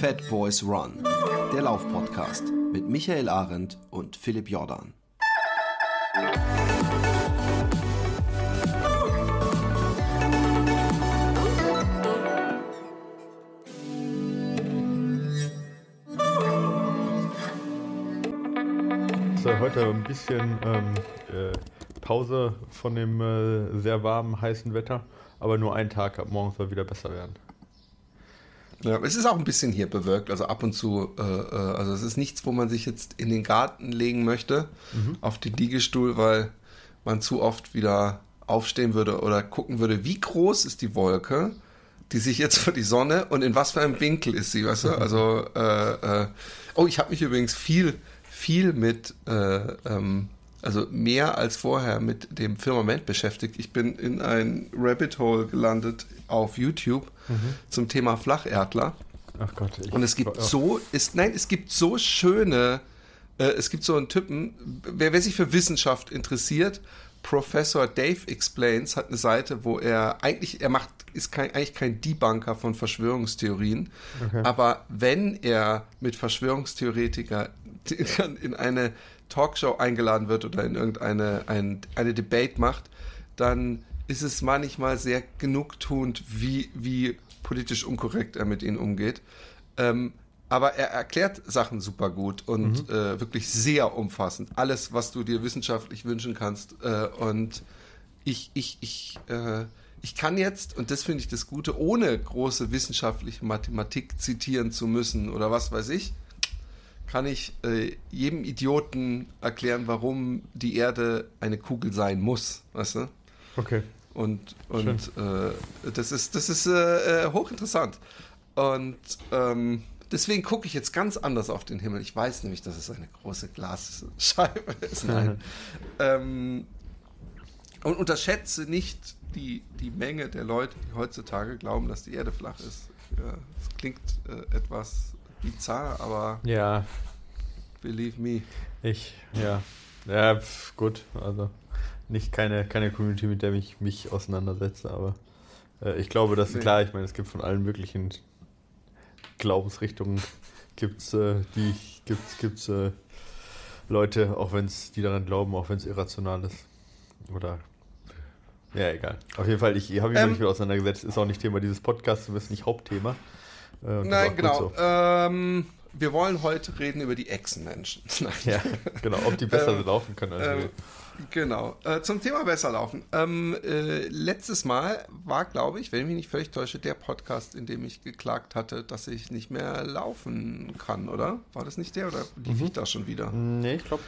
Fat Boys Run, der Laufpodcast mit Michael Arendt und Philipp Jordan. Heute ein bisschen ähm, äh, Pause von dem äh, sehr warmen, heißen Wetter, aber nur ein Tag, ab morgen soll wieder besser werden. Ja, es ist auch ein bisschen hier bewölkt, also ab und zu, äh, äh, also es ist nichts, wo man sich jetzt in den Garten legen möchte, mhm. auf den Liegestuhl, weil man zu oft wieder aufstehen würde oder gucken würde, wie groß ist die Wolke, die sich jetzt vor die Sonne und in was für einem Winkel ist sie, weißt du? Also, äh, äh, oh, ich habe mich übrigens viel, viel mit, äh, ähm, also mehr als vorher mit dem Firmament beschäftigt. Ich bin in ein Rabbit Hole gelandet auf YouTube mhm. zum Thema Flacherdler. Ach Gott. Ich, und es gibt so, ist, nein, es gibt so schöne, äh, es gibt so einen Typen, wer, wer sich für Wissenschaft interessiert, Professor Dave Explains hat eine Seite, wo er eigentlich, er macht, ist kein, eigentlich kein Debunker von Verschwörungstheorien, okay. aber wenn er mit Verschwörungstheoretiker in eine Talkshow eingeladen wird oder in irgendeine ein, eine Debate macht, dann ist es manchmal sehr genugtuend, wie, wie politisch unkorrekt er mit ihnen umgeht. Ähm, aber er erklärt Sachen super gut und mhm. äh, wirklich sehr umfassend. Alles, was du dir wissenschaftlich wünschen kannst. Äh, und ich, ich, ich, äh, ich kann jetzt, und das finde ich das Gute, ohne große wissenschaftliche Mathematik zitieren zu müssen oder was weiß ich, kann ich äh, jedem Idioten erklären, warum die Erde eine Kugel sein muss. Weißt du? Okay. Und, und äh, das ist, das ist äh, äh, hochinteressant. Und ähm, deswegen gucke ich jetzt ganz anders auf den Himmel. Ich weiß nämlich, dass es eine große Glasscheibe ist. Nein. ähm, und unterschätze nicht die, die Menge der Leute, die heutzutage glauben, dass die Erde flach ist. Ja, das klingt äh, etwas bizarr, aber ja. Believe me. Ich, ja. Ja, pf, gut. Also nicht keine, keine Community, mit der ich mich auseinandersetze, aber äh, ich glaube, dass nee. klar, ich meine, es gibt von allen möglichen Glaubensrichtungen gibt's äh, die gibt's gibt's äh, Leute, auch wenn es die daran glauben, auch wenn es irrational ist oder ja, egal. Auf jeden Fall, ich habe mich ähm, nicht mit auseinandergesetzt. Ist auch nicht Thema dieses Podcasts, du bist nicht Hauptthema. Äh, nein, genau. So. Ähm, wir wollen heute reden über die Echsenmenschen. ja, genau, ob die besser ähm, laufen können als wir. Genau. Äh, zum Thema besser laufen. Ähm, äh, letztes Mal war, glaube ich, wenn ich mich nicht völlig täusche, der Podcast, in dem ich geklagt hatte, dass ich nicht mehr laufen kann, oder? War das nicht der oder lief mhm. ich da schon wieder? Nee, ich glaube,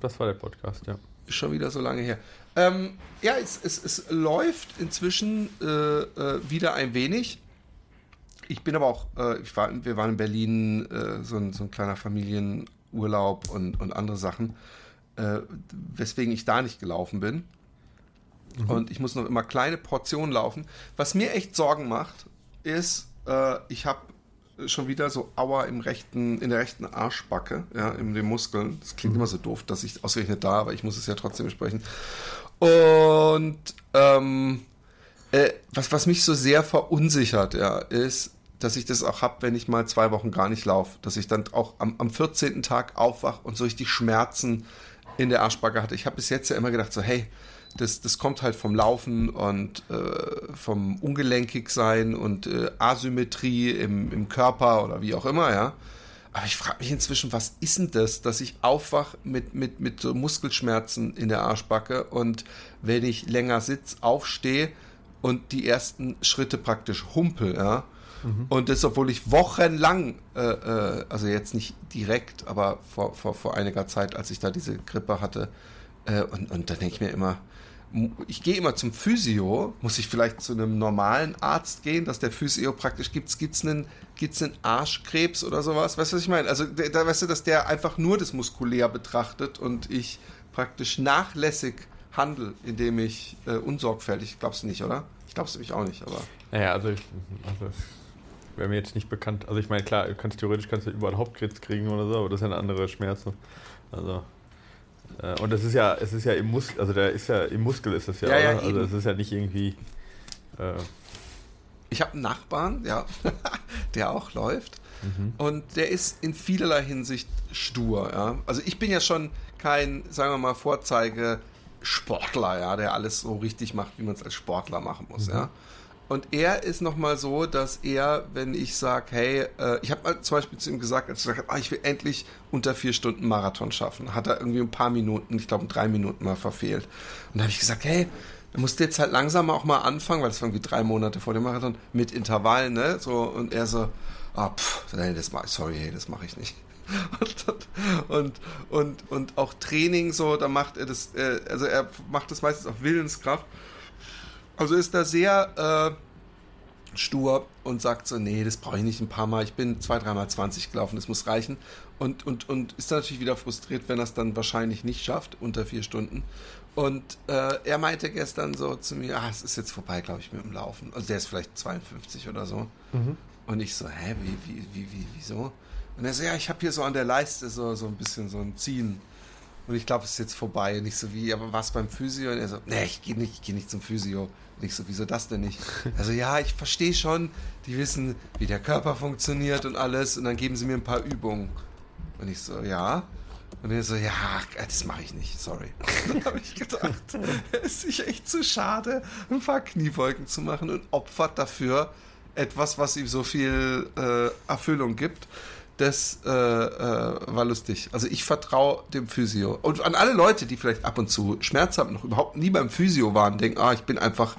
das war der Podcast, ja. Schon wieder so lange her. Ähm, ja, es, es, es, läuft inzwischen äh, äh wieder ein wenig. Ich bin aber auch, äh, ich war, wir waren in Berlin, äh, so ein, so, ein, kleiner Familienurlaub und, und andere Sachen äh, weswegen ich da nicht gelaufen bin. Mhm. Und ich muss noch immer kleine Portionen laufen. Was mir echt Sorgen macht, ist, äh, ich habe schon wieder so Aua im rechten, in der rechten Arschbacke, ja, in den Muskeln. Das klingt mhm. immer so doof, dass ich ausgerechnet da, aber ich muss es ja trotzdem besprechen. Und ähm, äh, was, was mich so sehr verunsichert, ja, ist, dass ich das auch habe, wenn ich mal zwei Wochen gar nicht laufe. Dass ich dann auch am, am 14. Tag aufwache und so richtig Schmerzen in der Arschbacke hatte. Ich habe bis jetzt ja immer gedacht, so, hey, das, das kommt halt vom Laufen und äh, vom Ungelenkig sein und äh, Asymmetrie im, im Körper oder wie auch immer, ja. Aber ich frage mich inzwischen, was ist denn das, dass ich aufwache mit, mit, mit so Muskelschmerzen in der Arschbacke und wenn ich länger sitze, aufstehe und die ersten Schritte praktisch humpel, ja. Mhm. Und das, obwohl ich wochenlang, äh, äh, also jetzt nicht direkt, aber vor, vor, vor einiger Zeit, als ich da diese Grippe hatte, äh, und, und da denke ich mir immer, ich gehe immer zum Physio, muss ich vielleicht zu einem normalen Arzt gehen, dass der Physio praktisch gibt es einen, gibt's einen Arschkrebs oder sowas? Weißt du, was ich meine? Also da weißt du, dass der einfach nur das muskulär betrachtet und ich praktisch nachlässig handle, indem ich äh, unsorgfältig, glaubst du nicht, oder? Ich glaub's nämlich auch nicht, aber. Naja, also ich, also wäre mir jetzt nicht bekannt. Also ich meine, klar, kannst, theoretisch kannst du überall Hauptkrebs kriegen oder so, aber das ist ja eine andere Schmerze. Also äh, und das ist ja, es ist ja im Muskel, also der ist ja im Muskel ist das ja, ja, ja also es ist ja nicht irgendwie. Äh, ich habe einen Nachbarn, ja. der auch läuft. Mhm. Und der ist in vielerlei Hinsicht stur. Ja? Also ich bin ja schon kein, sagen wir mal, Vorzeige-Sportler, ja, der alles so richtig macht, wie man es als Sportler machen muss. Mhm. Ja? Und er ist nochmal so, dass er, wenn ich sage, hey, äh, ich habe zum Beispiel zu ihm gesagt, als er gesagt hat, ah, ich will endlich unter vier Stunden Marathon schaffen, hat er irgendwie ein paar Minuten, ich glaube drei Minuten mal verfehlt. Und da habe ich gesagt, hey, du musst jetzt halt langsam auch mal anfangen, weil es irgendwie drei Monate vor dem Marathon, mit Intervallen, ne? So, und er so, ah, pff, nee, das mach, sorry, hey, das mache ich nicht. Und, und, und, und auch Training so, da macht er das, äh, also er macht das meistens auf Willenskraft. Also ist da sehr äh, stur und sagt so, nee, das brauche ich nicht ein paar Mal. Ich bin zwei, dreimal 20 gelaufen, das muss reichen. Und, und, und ist natürlich wieder frustriert, wenn er es dann wahrscheinlich nicht schafft, unter vier Stunden. Und äh, er meinte gestern so zu mir, ah, es ist jetzt vorbei, glaube ich, mit dem Laufen. Also der ist vielleicht 52 oder so. Mhm. Und ich so, hä, wie, wie, wie, wie, wieso? Und er so, ja, ich habe hier so an der Leiste so, so ein bisschen so ein Ziehen. Und ich glaube, es ist jetzt vorbei. Und ich so, wie, aber was beim Physio? Und er so, nee, ich gehe nicht, ich nicht zum Physio. Und ich so, wieso das denn nicht? Also ja, ich verstehe schon, die wissen, wie der Körper funktioniert und alles. Und dann geben sie mir ein paar Übungen. Und ich so, ja. Und er so, ja, das mache ich nicht, sorry. dann habe ich gedacht, es ist sich echt zu schade, ein paar Kniebeugen zu machen und opfert dafür etwas, was ihm so viel äh, Erfüllung gibt. Das äh, äh, war lustig. Also ich vertraue dem Physio. Und an alle Leute, die vielleicht ab und zu Schmerz haben, noch überhaupt nie beim Physio waren, denken, ah, ich bin einfach,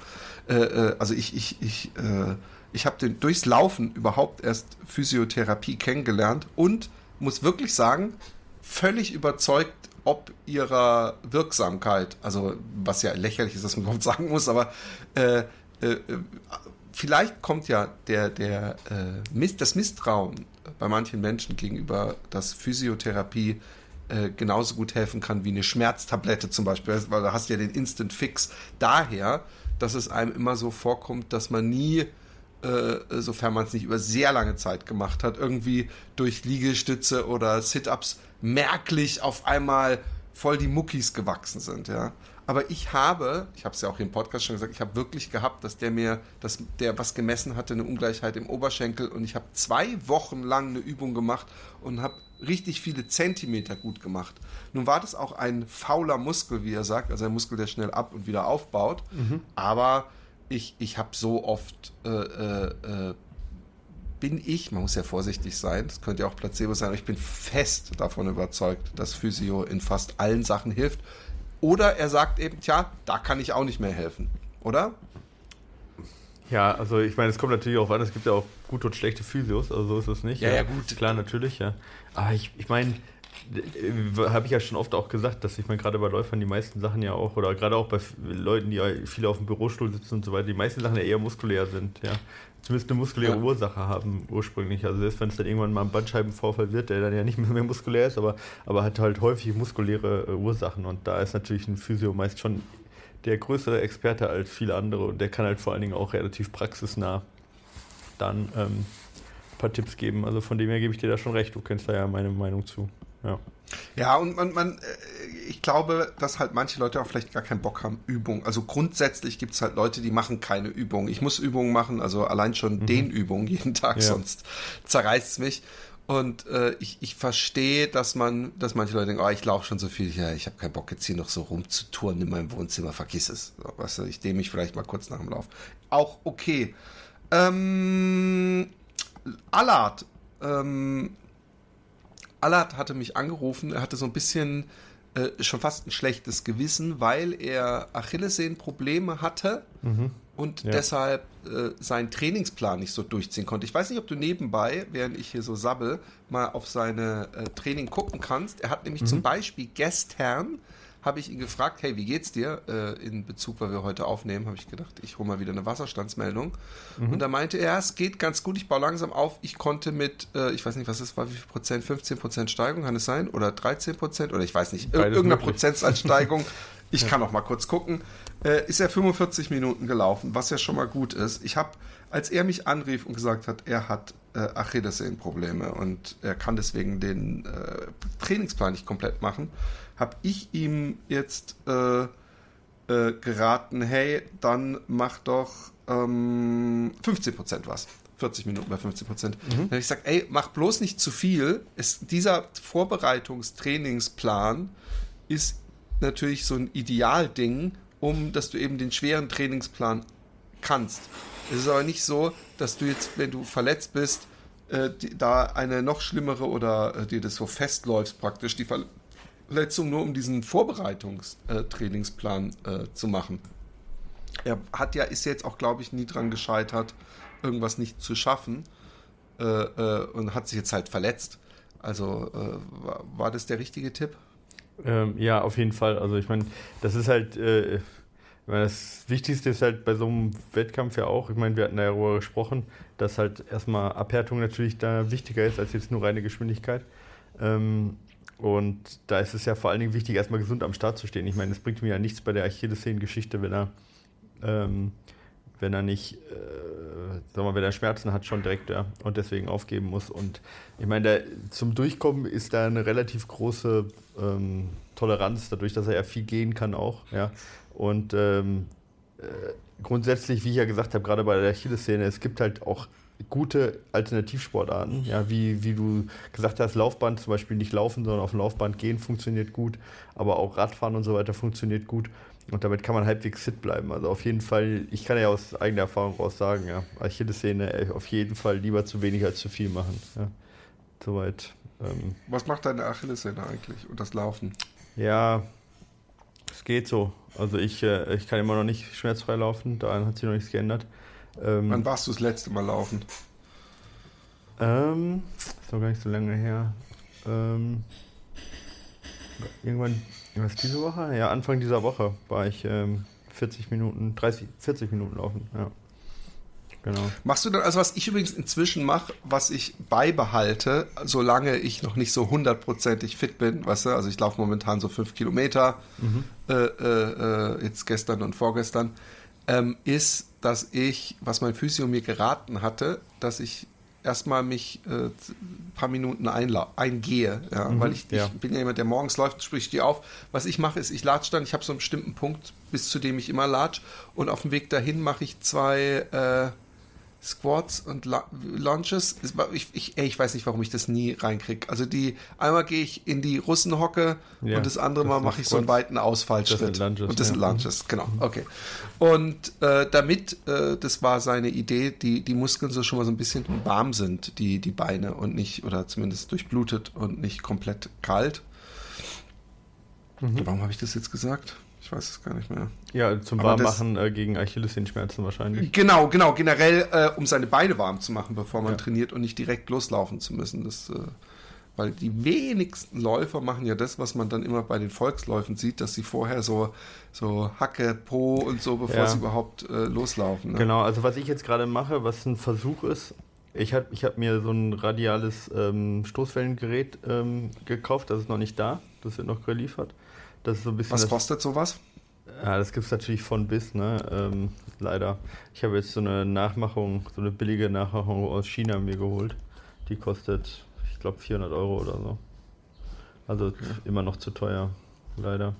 äh, äh, also ich, ich, ich, äh, ich habe durchs Laufen überhaupt erst Physiotherapie kennengelernt und muss wirklich sagen, völlig überzeugt ob ihrer Wirksamkeit. Also was ja lächerlich ist, dass man überhaupt sagen muss, aber äh, vielleicht kommt ja der, der, äh, das Misstrauen bei manchen Menschen gegenüber, dass Physiotherapie äh, genauso gut helfen kann wie eine Schmerztablette zum Beispiel, weil da hast du ja den Instant Fix. Daher, dass es einem immer so vorkommt, dass man nie äh, sofern man es nicht über sehr lange Zeit gemacht hat, irgendwie durch Liegestütze oder Sit-ups merklich auf einmal voll die Muckis gewachsen sind, ja. Aber ich habe, ich habe es ja auch hier im Podcast schon gesagt, ich habe wirklich gehabt, dass der mir, dass der was gemessen hatte, eine Ungleichheit im Oberschenkel und ich habe zwei Wochen lang eine Übung gemacht und habe richtig viele Zentimeter gut gemacht. Nun war das auch ein fauler Muskel, wie er sagt, also ein Muskel, der schnell ab und wieder aufbaut, mhm. aber ich, ich habe so oft äh, äh, äh, bin ich, man muss ja vorsichtig sein, das könnte ja auch Placebo sein, aber ich bin fest davon überzeugt, dass Physio in fast allen Sachen hilft. Oder er sagt eben, tja, da kann ich auch nicht mehr helfen, oder? Ja, also ich meine, es kommt natürlich auch an, es gibt ja auch gute und schlechte Physios, also so ist es nicht. Ja, ja, ja gut. Klar, natürlich, ja. Aber ich, ich meine, habe ich ja schon oft auch gesagt, dass ich meine, gerade bei Läufern die meisten Sachen ja auch, oder gerade auch bei Leuten, die ja viel auf dem Bürostuhl sitzen und so weiter, die meisten Sachen ja eher muskulär sind, ja. Zumindest eine muskuläre ja. Ursache haben ursprünglich. Also selbst wenn es dann irgendwann mal ein Bandscheibenvorfall wird, der dann ja nicht mehr muskulär ist, aber, aber hat halt häufig muskuläre äh, Ursachen. Und da ist natürlich ein Physio meist schon der größere Experte als viele andere und der kann halt vor allen Dingen auch relativ praxisnah dann ähm, ein paar Tipps geben. Also von dem her gebe ich dir da schon recht. Du kennst da ja meine Meinung zu. Ja. Ja, und man, man, äh, ich glaube, dass halt manche Leute auch vielleicht gar keinen Bock haben, Übung. Also grundsätzlich gibt es halt Leute, die machen keine Übung. Ich muss Übungen machen, also allein schon mhm. den Übungen jeden Tag, ja. sonst zerreißt es mich. Und äh, ich, ich verstehe, dass man, dass manche Leute denken, oh, ich laufe schon so viel, ja, ich habe keinen Bock jetzt hier noch so rumzutouren in meinem Wohnzimmer, vergiss es. So, weißt du, ich dehne mich vielleicht mal kurz nach dem Lauf. Auch okay. Ähm, Allard, ähm, Allard hatte mich angerufen, er hatte so ein bisschen äh, schon fast ein schlechtes Gewissen, weil er Achillessehnenprobleme hatte mhm. und ja. deshalb äh, seinen Trainingsplan nicht so durchziehen konnte. Ich weiß nicht, ob du nebenbei, während ich hier so sabbel, mal auf seine äh, Training gucken kannst. Er hat nämlich mhm. zum Beispiel gestern habe ich ihn gefragt, hey, wie geht's dir? Äh, in Bezug, weil wir heute aufnehmen, habe ich gedacht, ich hole mal wieder eine Wasserstandsmeldung. Mhm. Und da meinte er, es geht ganz gut, ich baue langsam auf. Ich konnte mit, äh, ich weiß nicht, was es war, wie viel Prozent, 15 Prozent Steigung kann es sein? Oder 13 Prozent? Oder ich weiß nicht, Beides irgendeine Prozentsatzsteigung. ich kann auch mal kurz gucken. Äh, ist er 45 Minuten gelaufen, was ja schon mal gut ist. Ich habe, als er mich anrief und gesagt hat, er hat äh, Achillessehnenprobleme und er kann deswegen den äh, Trainingsplan nicht komplett machen, habe ich ihm jetzt äh, äh, geraten, hey, dann mach doch ähm, 15% was. 40 Minuten bei 15 Prozent. Mhm. Dann habe ich gesagt, ey, mach bloß nicht zu viel. Es, dieser Vorbereitungstrainingsplan ist natürlich so ein Idealding, um dass du eben den schweren Trainingsplan kannst. Es ist aber nicht so, dass du jetzt, wenn du verletzt bist, äh, die, da eine noch schlimmere oder äh, dir das so festläufst praktisch, die Verletzung nur um diesen Vorbereitungstrainingsplan äh, zu machen. Er hat ja, ist jetzt auch, glaube ich, nie dran gescheitert, irgendwas nicht zu schaffen äh, äh, und hat sich jetzt halt verletzt. Also äh, war, war, das der richtige Tipp? Ähm, ja, auf jeden Fall. Also ich meine, das ist halt, äh, meine, das Wichtigste ist halt bei so einem Wettkampf ja auch, ich meine, wir hatten da ja darüber gesprochen, dass halt erstmal Abhärtung natürlich da wichtiger ist als jetzt nur reine Geschwindigkeit. Ähm, und da ist es ja vor allen Dingen wichtig, erstmal gesund am Start zu stehen. Ich meine, es bringt mir ja nichts bei der Achillessehnen-Geschichte, wenn er ähm, wenn er nicht, äh, sag mal, wenn er Schmerzen hat, schon direkt ja, und deswegen aufgeben muss. Und ich meine, zum Durchkommen ist da eine relativ große ähm, Toleranz, dadurch, dass er ja viel gehen kann auch. Ja. Und ähm, äh, grundsätzlich, wie ich ja gesagt habe, gerade bei der Achillessehne, es gibt halt auch gute Alternativsportarten, ja, wie, wie du gesagt hast, Laufband zum Beispiel nicht laufen, sondern auf dem Laufband gehen funktioniert gut, aber auch Radfahren und so weiter funktioniert gut. Und damit kann man halbwegs fit bleiben. Also auf jeden Fall, ich kann ja aus eigener Erfahrung raus sagen, ja, Achillessehne äh, auf jeden Fall lieber zu wenig als zu viel machen. Ja. Soweit. Ähm. Was macht deine Achillessehne eigentlich und das Laufen? Ja, es geht so. Also ich, äh, ich kann immer noch nicht schmerzfrei laufen, daran hat sich noch nichts geändert. Ähm, Wann warst du das letzte Mal laufen? Ähm, ist noch gar nicht so lange her. Ähm, irgendwann was diese Woche? Ja, Anfang dieser Woche war ich ähm, 40 Minuten, 30, 40 Minuten laufen, ja. Genau. Machst du dann, also was ich übrigens inzwischen mache, was ich beibehalte, solange ich noch nicht so hundertprozentig fit bin, weißt du, also ich laufe momentan so fünf Kilometer, mhm. äh, äh, jetzt gestern und vorgestern, ähm, ist, dass ich, was mein Physio mir geraten hatte, dass ich erstmal mich äh, ein paar Minuten eingehe, ja, mhm, weil ich, ja. ich, bin ja jemand, der morgens läuft, sprich ich die auf. Was ich mache, ist, ich latsche dann, ich habe so einen bestimmten Punkt, bis zu dem ich immer latsch und auf dem Weg dahin mache ich zwei äh, Squats und Launches. Ich, ich, ich, weiß nicht, warum ich das nie reinkriege. Also die, einmal gehe ich in die Russenhocke ja, und das andere Mal mache ich so einen weiten Ausfallschritt. Das sind Lunges, und das ja. sind Lunges, genau. Mhm. Okay. Und äh, damit, äh, das war seine Idee, die, die Muskeln so schon mal so ein bisschen warm sind, die, die Beine und nicht, oder zumindest durchblutet und nicht komplett kalt. Mhm. Warum habe ich das jetzt gesagt? Ich weiß es gar nicht mehr. Ja, zum Warmmachen äh, gegen Achillessehenschmerzen wahrscheinlich. Genau, genau. Generell, äh, um seine Beine warm zu machen, bevor man ja. trainiert und nicht direkt loslaufen zu müssen. Das, äh, weil die wenigsten Läufer machen ja das, was man dann immer bei den Volksläufen sieht, dass sie vorher so, so Hacke, Po und so, bevor ja. sie überhaupt äh, loslaufen. Ne? Genau, also was ich jetzt gerade mache, was ein Versuch ist, ich habe ich hab mir so ein radiales ähm, Stoßwellengerät ähm, gekauft, das ist noch nicht da, das wird noch geliefert. Das ist so ein bisschen Was kostet sowas? Ja, das gibt es natürlich von bis, ne? Ähm, leider. Ich habe jetzt so eine Nachmachung, so eine billige Nachmachung aus China mir geholt. Die kostet, ich glaube, 400 Euro oder so. Also ja. immer noch zu teuer, leider.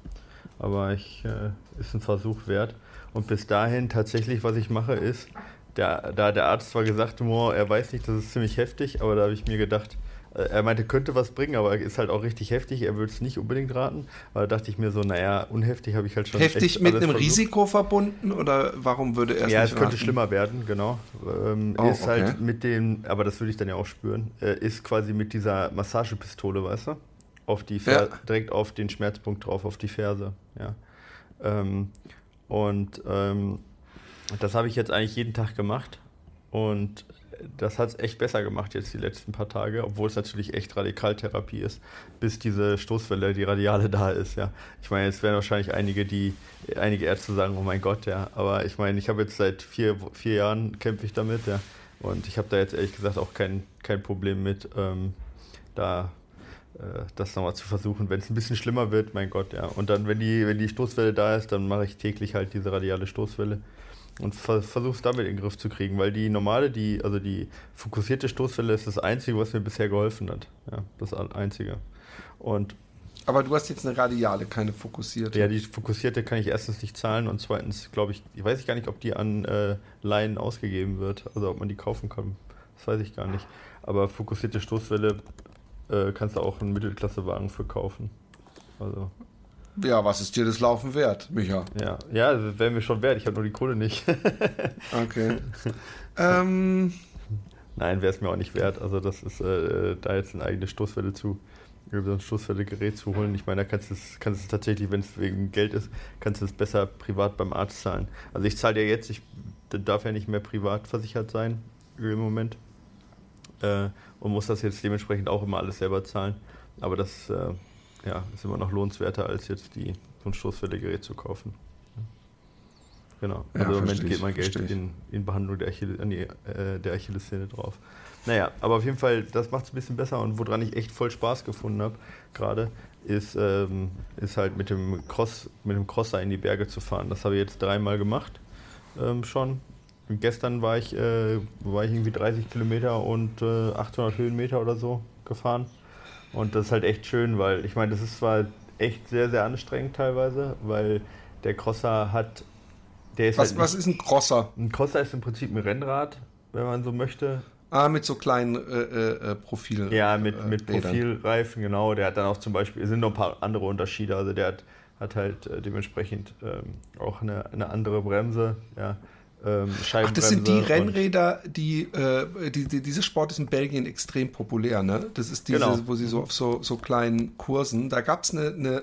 Aber ich, äh, ist ein Versuch wert. Und bis dahin tatsächlich, was ich mache, ist, der, da hat der Arzt zwar gesagt, oh, er weiß nicht, das ist ziemlich heftig, aber da habe ich mir gedacht, er meinte, könnte was bringen, aber ist halt auch richtig heftig. Er würde es nicht unbedingt raten. Aber da dachte ich mir so, naja, unheftig habe ich halt schon. Heftig mit einem versucht. Risiko verbunden oder warum würde er es Ja, es könnte raten? schlimmer werden, genau. Ähm, oh, ist halt okay. halt mit dem, aber das würde ich dann ja auch spüren, äh, ist quasi mit dieser Massagepistole, weißt du? Auf die ja. direkt auf den Schmerzpunkt drauf, auf die Ferse. Ja. Ähm, und ähm, das habe ich jetzt eigentlich jeden Tag gemacht. Und das hat es echt besser gemacht jetzt die letzten paar Tage, obwohl es natürlich echt Radikaltherapie ist, bis diese Stoßwelle, die Radiale da ist, ja. Ich meine, jetzt werden wahrscheinlich einige, die, einige Ärzte sagen, oh mein Gott, ja. Aber ich meine, ich habe jetzt seit vier, vier Jahren kämpfe ich damit, ja. Und ich habe da jetzt ehrlich gesagt auch kein, kein Problem mit, ähm, da äh, das nochmal zu versuchen, wenn es ein bisschen schlimmer wird, mein Gott, ja. Und dann, wenn die, wenn die Stoßwelle da ist, dann mache ich täglich halt diese radiale Stoßwelle und ver versuchst damit in den Griff zu kriegen, weil die normale, die, also die fokussierte Stoßwelle ist das Einzige, was mir bisher geholfen hat. Ja, das Einzige. Und aber du hast jetzt eine Radiale, keine fokussierte. Ja, die fokussierte kann ich erstens nicht zahlen und zweitens glaube ich, ich weiß gar nicht, ob die an äh, Laien ausgegeben wird, also ob man die kaufen kann. Das weiß ich gar nicht. Aber fokussierte Stoßwelle äh, kannst du auch einen Mittelklassewagen für kaufen. Also. Ja, was ist dir das Laufen wert, Micha? Ja, ja wäre mir schon wert. Ich habe nur die Kohle nicht. okay. ähm. Nein, wäre es mir auch nicht wert. Also das ist äh, da jetzt eine eigene Stoßwelle zu über so ein Stoßwelle-Gerät zu holen. Ich meine, da kannst du es, kannst es tatsächlich, wenn es wegen Geld ist, kannst du es besser privat beim Arzt zahlen. Also ich zahle ja jetzt, ich darf ja nicht mehr privat versichert sein im Moment äh, und muss das jetzt dementsprechend auch immer alles selber zahlen. Aber das äh, ja, ist immer noch lohnenswerter, als jetzt die, so ein Stoßwelle-Gerät zu kaufen. Genau. Also ja, im Moment geht mein Geld in, in, Behandlung der, Achille, äh, der Achillessehne drauf. Naja, aber auf jeden Fall, das macht es ein bisschen besser und woran ich echt voll Spaß gefunden habe, gerade, ist, ähm, ist halt mit dem Cross, mit dem Crosser in die Berge zu fahren. Das habe ich jetzt dreimal gemacht ähm, schon. Und gestern war ich, äh, war ich irgendwie 30 Kilometer und äh, 800 Höhenmeter oder so gefahren. Und das ist halt echt schön, weil ich meine, das ist zwar echt sehr, sehr anstrengend teilweise, weil der Crosser hat. Der ist was, halt was ist ein Crosser? Ein Crosser ist im Prinzip ein Rennrad, wenn man so möchte. Ah, mit so kleinen äh, äh, äh Profilen. Ja, mit, äh, mit Profilreifen, genau. Der hat dann auch zum Beispiel, es sind noch ein paar andere Unterschiede. Also der hat, hat halt äh, dementsprechend ähm, auch eine, eine andere Bremse, ja. Ähm, Ach, das sind die Rennräder, die, äh, die, die, dieser Sport ist in Belgien extrem populär, ne? Das ist diese, genau. wo sie so auf so, so kleinen Kursen, da gab es eine, eine,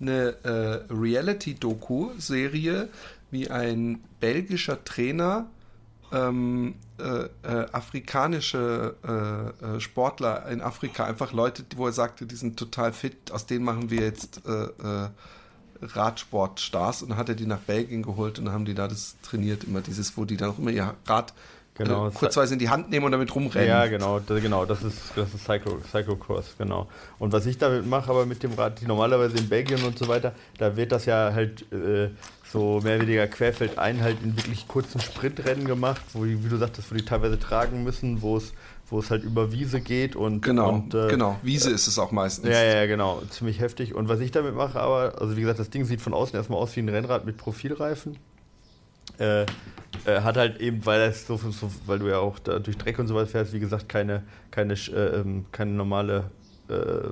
eine äh, Reality-Doku-Serie, wie ein belgischer Trainer ähm, äh, äh, afrikanische äh, äh, Sportler in Afrika, einfach Leute, wo er sagte, die sind total fit, aus denen machen wir jetzt äh, äh, Radsportstars und dann hat er die nach Belgien geholt und dann haben die da das trainiert, immer dieses, wo die dann auch immer ihr Rad genau, kurzweise in die Hand nehmen und damit rumrennen. Ja, genau, das, genau, das ist, das ist Cyclo, Cyclocross, genau. Und was ich damit mache, aber mit dem Rad, die normalerweise in Belgien und so weiter, da wird das ja halt so mehr oder weniger querfeldein halt in wirklich kurzen Sprintrennen gemacht, wo die, wie du sagtest, wo die teilweise tragen müssen, wo es wo es halt über Wiese geht und genau und, äh, genau. Wiese äh, ist es auch meistens. Ja ja genau. Ziemlich heftig. Und was ich damit mache aber also wie gesagt das Ding sieht von außen erstmal aus wie ein Rennrad mit Profilreifen. Äh, äh, hat halt eben weil es so, so, weil du ja auch da durch Dreck und so weiter fährst wie gesagt keine keine äh, ähm, keine normale äh,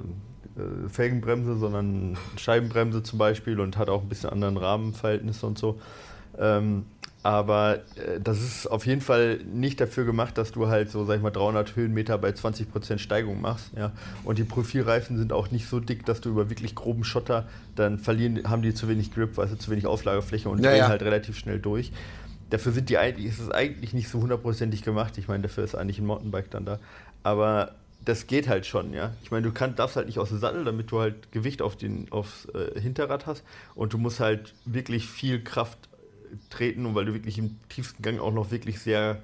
Felgenbremse, sondern Scheibenbremse zum Beispiel und hat auch ein bisschen anderen Rahmenverhältnisse und so. Ähm, aber äh, das ist auf jeden Fall nicht dafür gemacht, dass du halt so, sag ich mal, 300 Höhenmeter bei 20% Steigung machst. Ja? Und die Profilreifen sind auch nicht so dick, dass du über wirklich groben Schotter, dann verlieren, haben die zu wenig Grip, weißt du, zu wenig Auflagefläche und ja, drehen halt relativ schnell durch. Dafür sind die eigentlich, ist es eigentlich nicht so hundertprozentig gemacht. Ich meine, dafür ist eigentlich ein Mountainbike dann da. Aber das geht halt schon, ja. Ich meine, du kann, darfst halt nicht aus dem Sattel, damit du halt Gewicht auf den, aufs äh, Hinterrad hast. Und du musst halt wirklich viel Kraft treten, und weil du wirklich im tiefsten Gang auch noch wirklich sehr,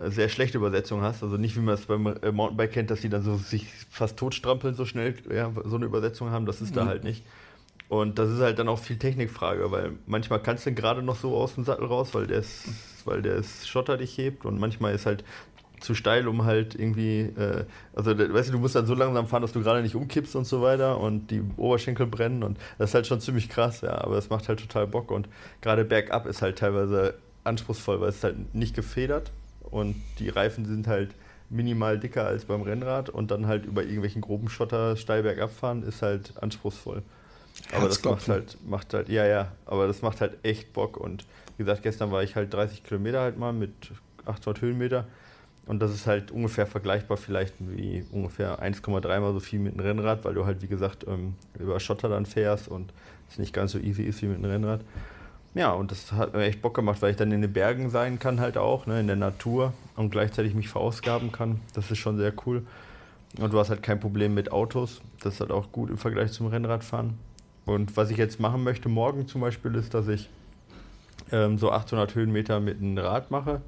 äh, sehr schlechte Übersetzung hast. Also nicht, wie man es beim äh, Mountainbike kennt, dass die dann so sich fast totstrampeln so schnell, ja, so eine Übersetzung haben. Das ist mhm. da halt nicht. Und das ist halt dann auch viel Technikfrage, weil manchmal kannst du gerade noch so aus dem Sattel raus, weil der ist, weil der ist Schotter dich hebt und manchmal ist halt zu steil, um halt irgendwie, äh, also weißt du, du musst dann so langsam fahren, dass du gerade nicht umkippst und so weiter und die Oberschenkel brennen und das ist halt schon ziemlich krass, ja, aber es macht halt total Bock und gerade bergab ist halt teilweise anspruchsvoll, weil es halt nicht gefedert und die Reifen sind halt minimal dicker als beim Rennrad und dann halt über irgendwelchen groben Schotter steil bergab fahren ist halt anspruchsvoll. Aber das macht halt, macht halt, ja, ja, aber das macht halt echt Bock und wie gesagt, gestern war ich halt 30 Kilometer halt mal mit 800 Höhenmeter und das ist halt ungefähr vergleichbar vielleicht wie ungefähr 1,3 mal so viel mit einem Rennrad, weil du halt, wie gesagt, ähm, über Schotter dann fährst und es nicht ganz so easy ist wie mit einem Rennrad. Ja, und das hat mir echt Bock gemacht, weil ich dann in den Bergen sein kann halt auch, ne, in der Natur und gleichzeitig mich verausgaben kann. Das ist schon sehr cool. Und du hast halt kein Problem mit Autos. Das ist halt auch gut im Vergleich zum Rennradfahren. Und was ich jetzt machen möchte morgen zum Beispiel ist, dass ich ähm, so 800 Höhenmeter mit einem Rad mache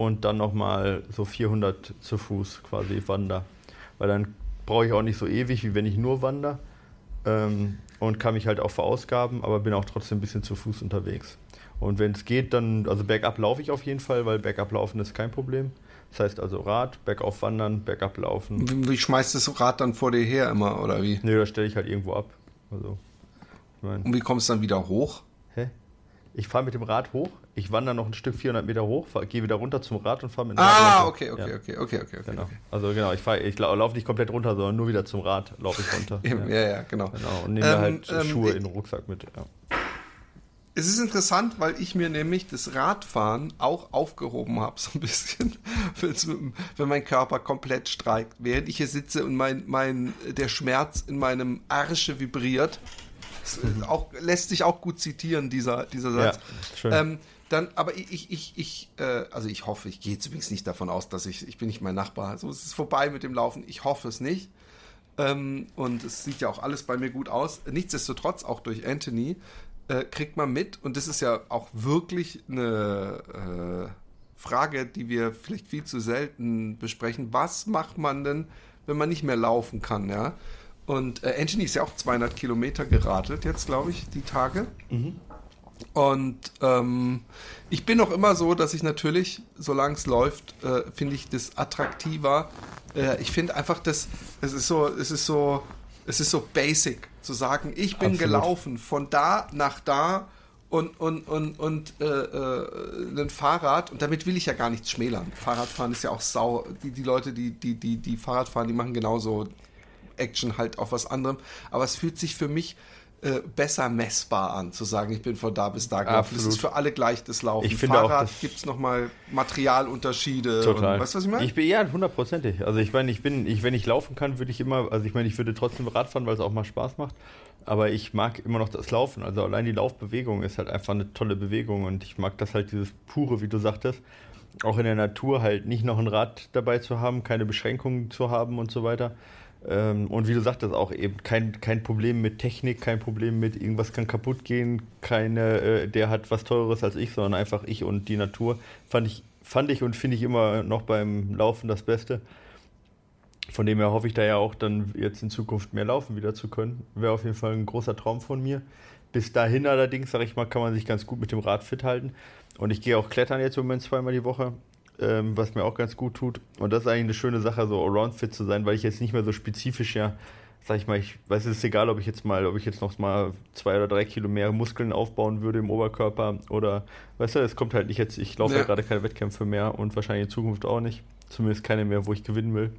und dann nochmal so 400 zu Fuß quasi wander. Weil dann brauche ich auch nicht so ewig, wie wenn ich nur wander. Ähm, und kann mich halt auch verausgaben, aber bin auch trotzdem ein bisschen zu Fuß unterwegs. Und wenn es geht, dann, also bergab laufe ich auf jeden Fall, weil bergab laufen ist kein Problem. Das heißt also Rad, bergauf wandern, bergab laufen. Wie, wie schmeißt das Rad dann vor dir her immer, oder wie? Nö, das stelle ich halt irgendwo ab. Also, ich mein, Und wie kommst du dann wieder hoch? Ich fahre mit dem Rad hoch, ich wandere noch ein Stück 400 Meter hoch, gehe wieder runter zum Rad und fahre mit dem ah, Rad. Ah, okay, okay, ja. okay, okay, okay, genau. Okay. Also genau, ich, ich laufe nicht komplett runter, sondern nur wieder zum Rad laufe ich runter. ja. ja, ja, genau. genau. Und nehme ähm, halt ähm, Schuhe in den Rucksack mit. Ja. Es ist interessant, weil ich mir nämlich das Radfahren auch aufgehoben habe, so ein bisschen, wenn mein Körper komplett streikt. Während ich hier sitze und mein, mein, der Schmerz in meinem Arsche vibriert. Auch, lässt sich auch gut zitieren, dieser, dieser Satz. Ja, schön. Ähm, dann, aber ich, ich, ich, äh, also ich hoffe, ich gehe jetzt übrigens nicht davon aus, dass ich, ich bin nicht mein Nachbar. So, es ist vorbei mit dem Laufen. Ich hoffe es nicht. Ähm, und es sieht ja auch alles bei mir gut aus. Nichtsdestotrotz, auch durch Anthony, äh, kriegt man mit, und das ist ja auch wirklich eine äh, Frage, die wir vielleicht viel zu selten besprechen. Was macht man denn, wenn man nicht mehr laufen kann, ja? Und äh, Anthony ist ja auch 200 Kilometer geradelt jetzt, glaube ich, die Tage. Mhm. Und ähm, ich bin auch immer so, dass ich natürlich, solange es läuft, äh, finde ich das attraktiver. Äh, ich finde einfach, das, es ist so, es ist so, es ist so basic zu sagen, ich bin Absolut. gelaufen von da nach da und und und und äh, äh, ein Fahrrad und damit will ich ja gar nichts schmälern. Fahrradfahren ist ja auch sau. Die die Leute, die die die die Fahrrad fahren, die machen genauso Action halt auf was anderem. Aber es fühlt sich für mich äh, besser messbar an, zu sagen, ich bin von da bis da gelaufen. Das ist für alle gleich das Laufen. Ich finde Fahrrad gibt es nochmal Materialunterschiede. Total. Und, weißt du, was ich meine? Ich bin ja hundertprozentig. Also ich meine, ich bin, ich, wenn ich laufen kann, würde ich immer, also ich meine, ich würde trotzdem Rad fahren, weil es auch mal Spaß macht. Aber ich mag immer noch das Laufen. Also allein die Laufbewegung ist halt einfach eine tolle Bewegung und ich mag das halt, dieses pure, wie du sagtest, auch in der Natur halt nicht noch ein Rad dabei zu haben, keine Beschränkungen zu haben und so weiter. Ähm, und wie du sagtest, auch eben kein, kein Problem mit Technik, kein Problem mit irgendwas kann kaputt gehen, keine, äh, der hat was teureres als ich, sondern einfach ich und die Natur. Fand ich, fand ich und finde ich immer noch beim Laufen das Beste. Von dem her hoffe ich da ja auch dann jetzt in Zukunft mehr laufen wieder zu können. Wäre auf jeden Fall ein großer Traum von mir. Bis dahin allerdings, sage ich mal, kann man sich ganz gut mit dem Rad fit halten. Und ich gehe auch klettern jetzt im Moment zweimal die Woche ähm, was mir auch ganz gut tut. Und das ist eigentlich eine schöne Sache, so around fit zu sein, weil ich jetzt nicht mehr so spezifisch ja, sag ich mal, ich weiß, es ist egal, ob ich jetzt mal, ob ich jetzt noch mal zwei oder drei Kilo mehr Muskeln aufbauen würde im Oberkörper oder, weißt du, es kommt halt nicht jetzt, ich laufe ja. ja gerade keine Wettkämpfe mehr und wahrscheinlich in Zukunft auch nicht. Zumindest keine mehr, wo ich gewinnen will.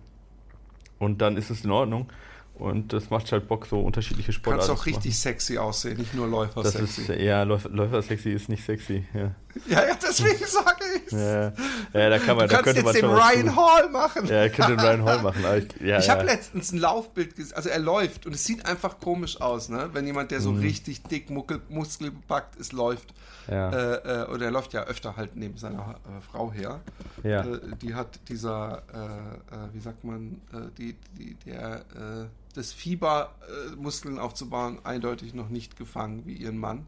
Und dann ist es in Ordnung. Und das macht halt Bock, so unterschiedliche Sportarten. Kannst auch richtig sexy aussehen, nicht nur Läufer das sexy. Ist, ja, Läufer, Läufer sexy ist nicht sexy. Ja, ja, ja deswegen sage ich ja, ja, da kann man, du da könnte jetzt man den Ryan Hall machen. Ja, er könnte den Ryan Hall machen. ich ja, ich habe letztens ein Laufbild gesehen, also er läuft und es sieht einfach komisch aus, ne? wenn jemand, der so mhm. richtig dick muskelbepackt ist, läuft. Ja. Äh, äh, oder er läuft ja öfter halt neben seiner äh, Frau her. Ja. Äh, die hat dieser, äh, äh, wie sagt man, die, die, der das Fieber, Muskeln aufzubauen, eindeutig noch nicht gefangen wie ihren Mann.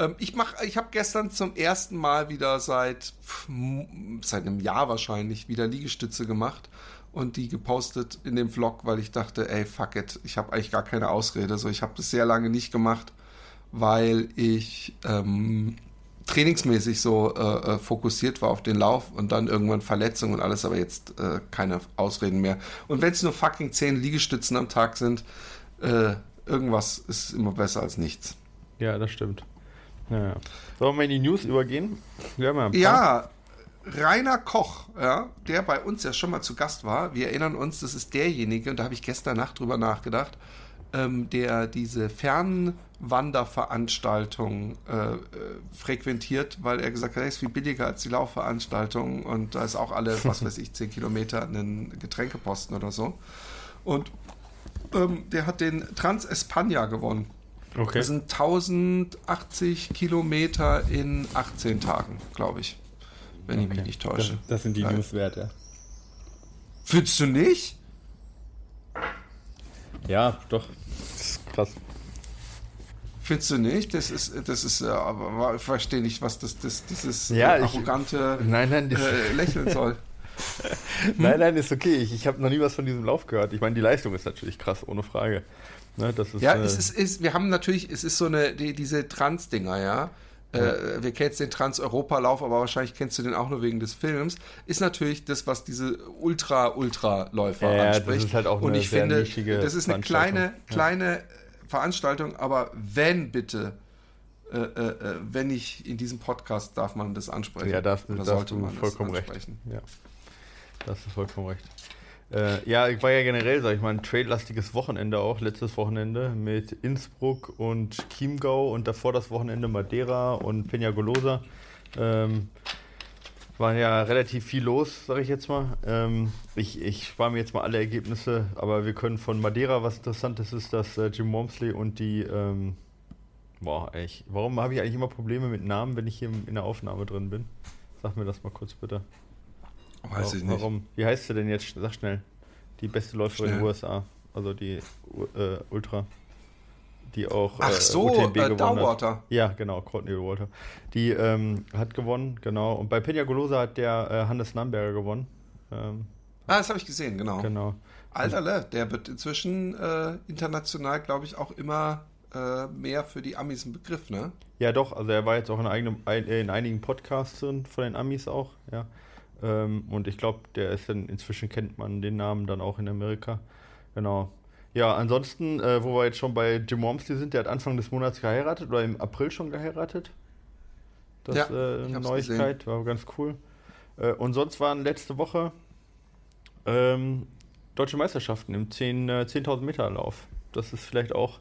Ähm, ich mach, ich habe gestern zum ersten Mal wieder seit, seit einem Jahr wahrscheinlich wieder Liegestütze gemacht und die gepostet in dem Vlog, weil ich dachte, ey, fuck it, ich habe eigentlich gar keine Ausrede. So, ich habe das sehr lange nicht gemacht, weil ich ähm, trainingsmäßig so äh, äh, fokussiert war auf den Lauf und dann irgendwann Verletzungen und alles, aber jetzt äh, keine Ausreden mehr. Und wenn es nur fucking zehn Liegestützen am Tag sind, äh, irgendwas ist immer besser als nichts. Ja, das stimmt. Ja. Sollen wir in die News übergehen? Ja, ja Rainer Koch, ja, der bei uns ja schon mal zu Gast war. Wir erinnern uns, das ist derjenige, und da habe ich gestern Nacht drüber nachgedacht, ähm, der diese Fernwanderveranstaltung äh, äh, frequentiert, weil er gesagt hat, er ist viel billiger als die Laufveranstaltung und da ist auch alle, was weiß ich, 10 Kilometer einen Getränkeposten oder so. Und ähm, der hat den Trans Espana gewonnen. Okay. Das sind 1080 Kilometer in 18 Tagen, glaube ich. Wenn okay. ich mich nicht täusche. Das, das sind die Newswerte. Findest du nicht? Ja, doch. Das ist krass. Findest du nicht? Das ist, das ist, aber ich verstehe nicht, was das, das dieses ja, arrogante ich, nein, nein, äh, Lächeln soll. nein, nein, ist okay. Ich, ich habe noch nie was von diesem Lauf gehört. Ich meine, die Leistung ist natürlich krass, ohne Frage. Ne, das ist, ja, äh, es ist, ist, wir haben natürlich, es ist so eine, die, diese Trans-Dinger, ja. Äh, wir kennen jetzt den Trans-Europa-Lauf, aber wahrscheinlich kennst du den auch nur wegen des Films, ist natürlich das, was diese Ultra-Ultra-Läufer ja, anspricht. Das ist halt auch Und eine ich finde, das ist eine kleine, kleine ja. Veranstaltung, aber wenn bitte äh, äh, wenn ich in diesem Podcast darf man das ansprechen. Ja, darf, Oder sollte man vollkommen recht. Ja, da hast du vollkommen recht. Äh, ja, ich war ja generell, sag ich mal, ein trade-lastiges Wochenende auch, letztes Wochenende mit Innsbruck und Chiemgau und davor das Wochenende Madeira und Peñagolosa. Ähm, war ja relativ viel los, sage ich jetzt mal. Ähm, ich, ich spare mir jetzt mal alle Ergebnisse, aber wir können von Madeira, was Interessantes ist, dass äh, Jim Wormsley und die, ähm, boah, ich, warum habe ich eigentlich immer Probleme mit Namen, wenn ich hier in der Aufnahme drin bin? Sag mir das mal kurz bitte. Weiß warum, ich nicht. Warum? Wie heißt sie denn jetzt? Sag schnell. Die beste Läuferin in den USA. Also die äh, Ultra die auch Ach äh, so, UTMB äh, Downwater. Ja, genau, Courtney Walter. Die ähm, hat gewonnen, genau. Und bei Peña Golosa hat der äh, Hannes Namberger gewonnen. Ähm, ah, das habe ich gesehen, genau. Genau. Alterle, der wird inzwischen äh, international, glaube ich, auch immer äh, mehr für die Amis ein Begriff, ne? Ja, doch. Also er war jetzt auch in, eigenem, in einigen Podcasts von den Amis auch, ja. Ähm, und ich glaube, der ist dann, inzwischen kennt man den Namen dann auch in Amerika. Genau. Ja, ansonsten, äh, wo wir jetzt schon bei Jim Wormsley sind, der hat Anfang des Monats geheiratet oder im April schon geheiratet. Das ja, äh, eine Neuigkeit, gesehen. war ganz cool. Äh, und sonst waren letzte Woche ähm, deutsche Meisterschaften im 10.000 10 äh, Meter Lauf. Das ist vielleicht auch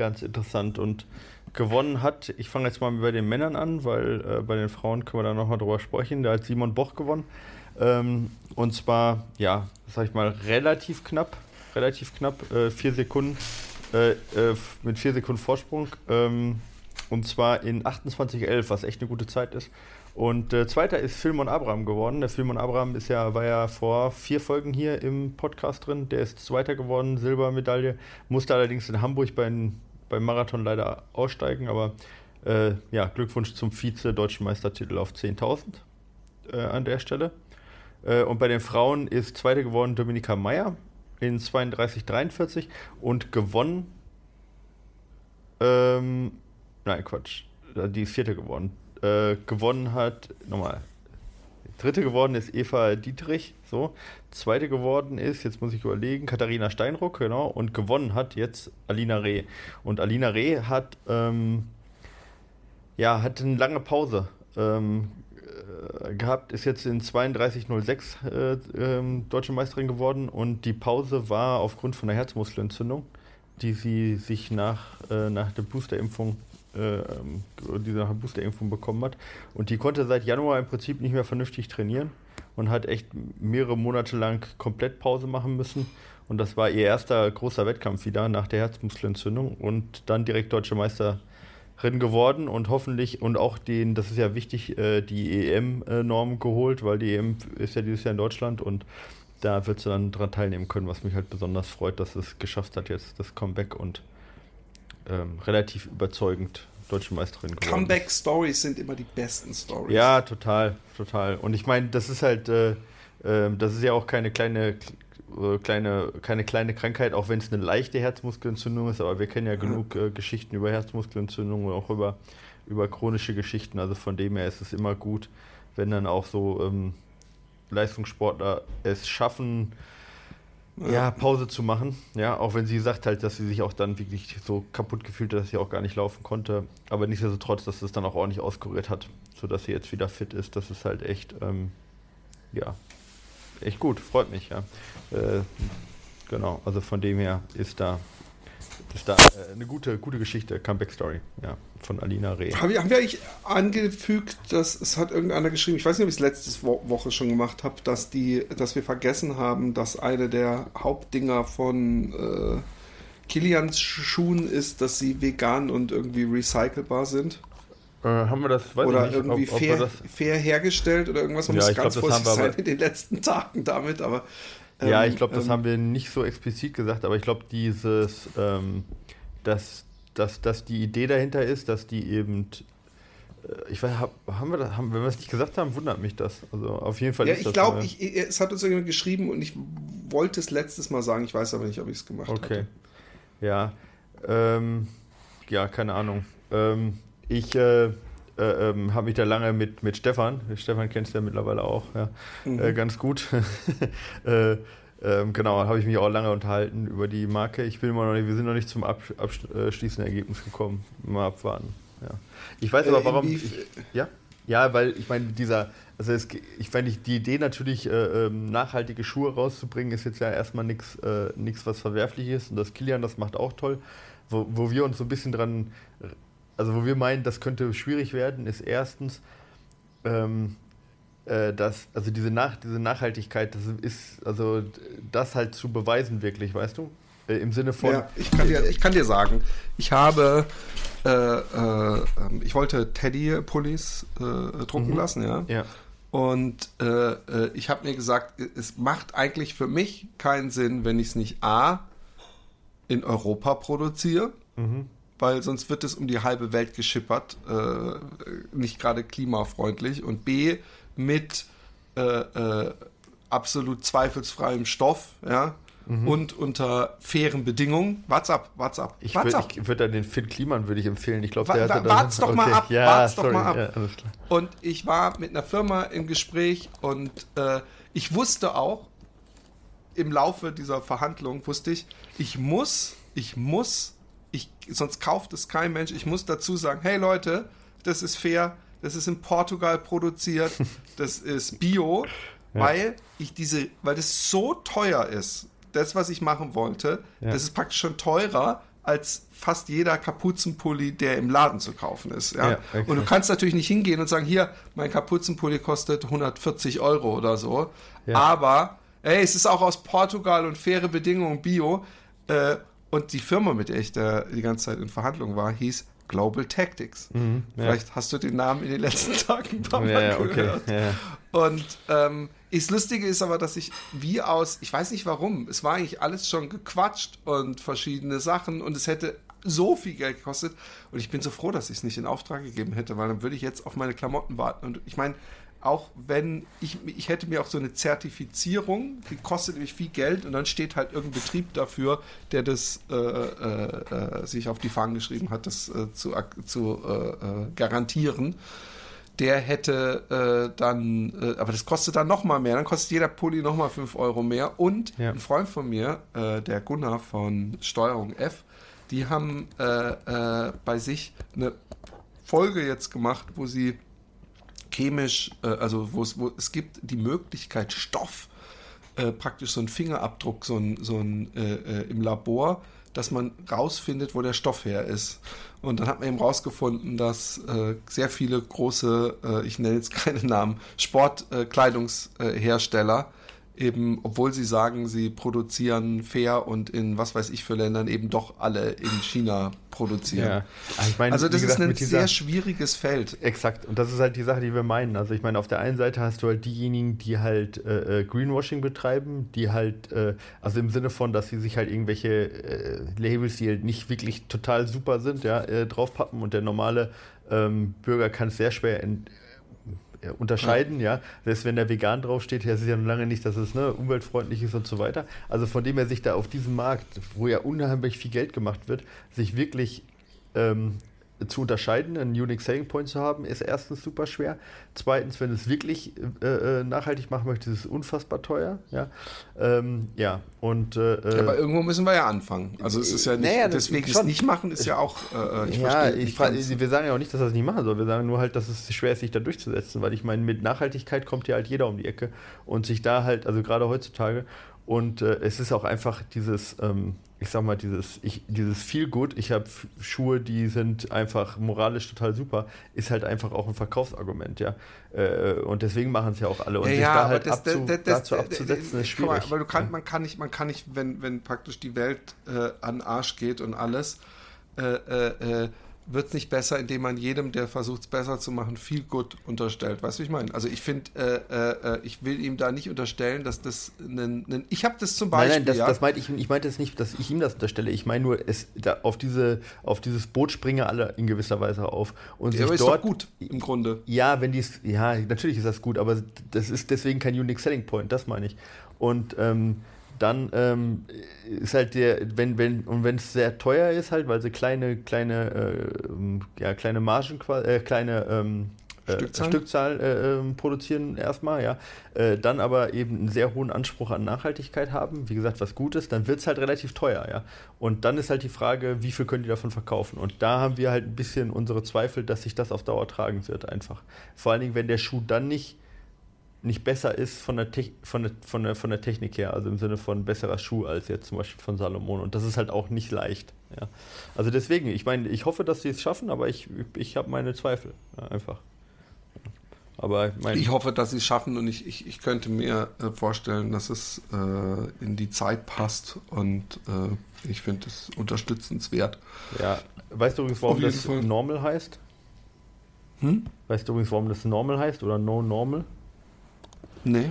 ganz interessant. Und gewonnen hat, ich fange jetzt mal bei den Männern an, weil äh, bei den Frauen können wir da nochmal drüber sprechen. Da hat Simon Boch gewonnen. Ähm, und zwar, ja, sag ich mal, relativ knapp relativ knapp, äh, vier Sekunden, äh, äh, mit vier Sekunden Vorsprung. Ähm, und zwar in 28,11, was echt eine gute Zeit ist. Und äh, zweiter ist Filmon Abraham geworden. Der Filmon Abraham ist ja, war ja vor vier Folgen hier im Podcast drin. Der ist Zweiter geworden, Silbermedaille. Musste allerdings in Hamburg beim, beim Marathon leider aussteigen. Aber äh, ja, Glückwunsch zum Vize-Deutschen Meistertitel auf 10.000 äh, an der Stelle. Äh, und bei den Frauen ist Zweite geworden Dominika Meyer in 32,43 und gewonnen. Ähm, nein, Quatsch. Die ist vierte geworden. Äh, gewonnen hat, nochmal. Dritte geworden ist Eva Dietrich, so. Zweite geworden ist, jetzt muss ich überlegen, Katharina Steinruck, genau. Und gewonnen hat jetzt Alina Reh. Und Alina Reh hat, ähm, ja, hat eine lange Pause. Ähm, äh, gehabt, ist jetzt in 32.06 äh, äh, deutsche Meisterin geworden und die Pause war aufgrund von einer Herzmuskelentzündung, die sie sich nach, äh, nach der Boosterimpfung äh, ähm, die nach der Boosterimpfung bekommen hat. Und die konnte seit Januar im Prinzip nicht mehr vernünftig trainieren und hat echt mehrere Monate lang komplett Pause machen müssen. Und das war ihr erster großer Wettkampf wieder nach der Herzmuskelentzündung und dann direkt deutsche Meister Rennen geworden und hoffentlich und auch den, das ist ja wichtig, äh, die EM-Norm geholt, weil die EM ist ja dieses Jahr in Deutschland und da wird sie dann daran teilnehmen können, was mich halt besonders freut, dass es geschafft hat jetzt das Comeback und ähm, relativ überzeugend deutsche Meisterin geworden. Comeback-Stories sind immer die besten Stories. Ja, total, total. Und ich meine, das ist halt, äh, äh, das ist ja auch keine kleine äh, kleine, keine kleine Krankheit, auch wenn es eine leichte Herzmuskelentzündung ist, aber wir kennen ja genug äh, Geschichten über Herzmuskelentzündungen und auch über, über chronische Geschichten. Also von dem her ist es immer gut, wenn dann auch so ähm, Leistungssportler es schaffen, ja. Pause zu machen. Ja, auch wenn sie sagt halt, dass sie sich auch dann wirklich so kaputt gefühlt hat, dass sie auch gar nicht laufen konnte. Aber nichtsdestotrotz, dass es dann auch ordentlich auskuriert hat, sodass sie jetzt wieder fit ist. Das ist halt echt, ähm, ja, echt gut, freut mich, ja. Äh, genau, also von dem her ist da, eine gute, gute Geschichte, Comeback-Story, ja, von Alina Reh. Haben wir, haben wir eigentlich angefügt, dass es hat irgendeiner geschrieben, ich weiß nicht, ob ich es letzte Woche schon gemacht habe, dass die, dass wir vergessen haben, dass eine der Hauptdinger von äh, Kilians Schuhen ist, dass sie vegan und irgendwie recycelbar sind. Äh, haben wir das, weiß oder nicht, irgendwie ob, ob fair, das... fair, hergestellt oder irgendwas. Man ja, muss ganz glaub, vorsichtig sein in den letzten Tagen damit, aber. Ähm, ja, ich glaube, das ähm, haben wir nicht so explizit gesagt, aber ich glaube, dieses, ähm, dass, dass, dass die Idee dahinter ist, dass die eben äh, ich weiß, haben wir das, haben, wenn wir es nicht gesagt haben, wundert mich das. Also auf jeden Fall ja, ist ich glaube, es hat uns jemand geschrieben und ich wollte es letztes Mal sagen, ich weiß aber nicht, ob ich es gemacht habe. Okay. Hatte. Ja. Ähm, ja, keine Ahnung. Ähm, ich äh, äh, ähm, habe mich da lange mit, mit Stefan, Stefan kennst du ja mittlerweile auch, ja, mhm. äh, ganz gut. äh, ähm, genau, habe ich mich auch lange unterhalten über die Marke. Ich bin immer noch nicht, wir sind noch nicht zum abschließenden Ergebnis gekommen. Mal abwarten. Ja. Ich weiß aber, warum. Ich, ja? Ja, weil ich meine, dieser, also es, ich meine, die Idee natürlich, äh, ähm, nachhaltige Schuhe rauszubringen, ist jetzt ja erstmal nichts, äh, was verwerflich ist. Und das Kilian, das macht auch toll. Wo, wo wir uns so ein bisschen dran, also wo wir meinen, das könnte schwierig werden, ist erstens, ähm, äh, dass, also diese, Nach, diese Nachhaltigkeit, das ist, also das halt zu beweisen wirklich, weißt du? Äh, Im Sinne von. Ja, ich kann dir, ich kann dir sagen, ich habe äh, äh, ähm, ich wollte Teddy-Pullis äh, drucken mhm. lassen, ja. ja. Und äh, ich habe mir gesagt, es macht eigentlich für mich keinen Sinn, wenn ich es nicht A in Europa produziere, mhm. Weil sonst wird es um die halbe Welt geschippert, äh, nicht gerade klimafreundlich. Und B mit absolut zweifelsfreiem Stoff, ja, mhm. und unter fairen Bedingungen. WhatsApp, WhatsApp. Ich würde würd den Finn Kliman würde ich empfehlen. Ich glaube, der hatte Wart's doch okay. mal ab. Ja, wart's sorry. doch mal ab. Ja, und ich war mit einer Firma im Gespräch und äh, ich wusste auch im Laufe dieser Verhandlung wusste ich, ich muss, ich muss, ich sonst kauft es kein Mensch. Ich muss dazu sagen, hey Leute, das ist fair. Das ist in Portugal produziert. Das ist Bio. Ja. weil ich diese, weil das so teuer ist das, was ich machen wollte, ja. das ist praktisch schon teurer als fast jeder Kapuzenpulli, der im Laden zu kaufen ist. Ja? okay. Und du kannst natürlich nicht hingehen und sagen, hier, mein Kapuzenpulli kostet 140 Euro oder so. Aber, ey, es ist auch aus Portugal und faire Bedingungen Bio. Äh, und die Firma, mit der ich da die ganze Zeit in Verhandlungen war, hieß Global Tactics. Mhm, ja. Vielleicht hast du den Namen in den letzten Tagen ein paar Mal ja, gehört. Okay, ja. Und ähm, das Lustige ist aber, dass ich wie aus, ich weiß nicht warum, es war eigentlich alles schon gequatscht und verschiedene Sachen und es hätte so viel Geld gekostet und ich bin so froh, dass ich es nicht in Auftrag gegeben hätte, weil dann würde ich jetzt auf meine Klamotten warten und ich meine, auch wenn ich, ich hätte mir auch so eine Zertifizierung, die kostet nämlich viel Geld und dann steht halt irgendein Betrieb dafür, der das äh, äh, äh sich auf die Fahnen geschrieben hat, das äh, zu, zu äh, äh, garantieren. Der hätte dann, aber das kostet dann nochmal mehr, dann kostet jeder Pulli nochmal 5 Euro mehr. Und ja. ein Freund von mir, der Gunnar von Steuerung F, die haben bei sich eine Folge jetzt gemacht, wo sie chemisch, äh, also wo es, wo es gibt die Möglichkeit, Stoff, äh, praktisch so ein Fingerabdruck, so ein, so ein äh, äh, im Labor, dass man rausfindet, wo der Stoff her ist. Und dann hat man eben rausgefunden, dass äh, sehr viele große, äh, ich nenne jetzt keine Namen, Sportkleidungshersteller eben, obwohl sie sagen, sie produzieren fair und in was weiß ich für Ländern eben doch alle in China produzieren. Ja. Ich mein, also das gesagt, ist ein dieser, sehr schwieriges Feld. Exakt. Und das ist halt die Sache, die wir meinen. Also ich meine, auf der einen Seite hast du halt diejenigen, die halt äh, äh Greenwashing betreiben, die halt, äh, also im Sinne von, dass sie sich halt irgendwelche äh, Labels, die halt nicht wirklich total super sind, ja, äh, draufpappen und der normale ähm, Bürger kann es sehr schwer äh, unterscheiden, ja. ja. Selbst wenn der vegan draufsteht, heißt es ja noch lange nicht, dass es ne, umweltfreundlich ist und so weiter. Also von dem er sich da auf diesem Markt, wo ja unheimlich viel Geld gemacht wird, sich wirklich ähm, zu unterscheiden, einen Unique Selling Point zu haben, ist erstens super schwer. Zweitens, wenn du es wirklich äh, äh, nachhaltig machen möchtest, ist es unfassbar teuer. Ja, ähm, ja. und. Äh, äh ja, aber irgendwo müssen wir ja anfangen. Also es ist ja nicht, naja, deswegen es nicht machen, ist ja auch. Äh, ich ja, ich wir sagen ja auch nicht, dass er es nicht machen soll. Wir sagen nur halt, dass es schwer ist, sich da durchzusetzen, weil ich meine, mit Nachhaltigkeit kommt ja halt jeder um die Ecke und sich da halt, also gerade heutzutage, und äh, es ist auch einfach dieses, ähm, ich sag mal, dieses, ich, dieses viel gut, ich habe Schuhe, die sind einfach moralisch total super, ist halt einfach auch ein Verkaufsargument, ja. Äh, und deswegen machen es ja auch alle. Und ja, sich da halt das, abzu, das, das, dazu abzusetzen, ist schwierig. Aber du kann, man kann nicht, man kann nicht, wenn, wenn praktisch die Welt äh, an Arsch geht und alles, äh, äh, äh wird es nicht besser, indem man jedem, der versucht es besser zu machen, viel gut unterstellt. Weißt du, ich meine? Also ich finde, äh, äh, ich will ihm da nicht unterstellen, dass das ein, ich habe das zum Beispiel. Nein, nein, das, ja, das meinte ich, ich meinte es nicht, dass ich ihm das unterstelle. Ich meine nur, es, da, auf, diese, auf dieses Boot springen alle in gewisser Weise auf. Und ja, sich aber ist dort, doch gut im Grunde. Ja, wenn dies, ja, natürlich ist das gut, aber das ist deswegen kein Unique Selling Point, das meine ich. Und ähm, dann ähm, ist halt der, wenn, wenn, und wenn es sehr teuer ist, halt, weil sie kleine, kleine, äh, ja, kleine Margen, äh, kleine ähm, äh, Stückzahl, Stückzahl äh, ähm, produzieren erstmal, ja. Äh, dann aber eben einen sehr hohen Anspruch an Nachhaltigkeit haben, wie gesagt, was Gutes, dann wird es halt relativ teuer, ja. Und dann ist halt die Frage, wie viel können die davon verkaufen? Und da haben wir halt ein bisschen unsere Zweifel, dass sich das auf Dauer tragen wird, einfach. Vor allen Dingen, wenn der Schuh dann nicht nicht besser ist von der, von, der, von, der, von der Technik her, also im Sinne von besserer Schuh als jetzt zum Beispiel von Salomon. Und das ist halt auch nicht leicht. Ja. Also deswegen, ich meine, ich hoffe, dass sie es schaffen, aber ich, ich habe meine Zweifel. Ja, einfach. Aber ich, mein, ich hoffe, dass sie es schaffen und ich, ich, ich könnte mir äh, vorstellen, dass es äh, in die Zeit passt und äh, ich finde es unterstützenswert. Ja, weißt du übrigens, warum das Fall. Normal heißt? Hm? Weißt du übrigens, warum das Normal heißt oder No Normal? Nee.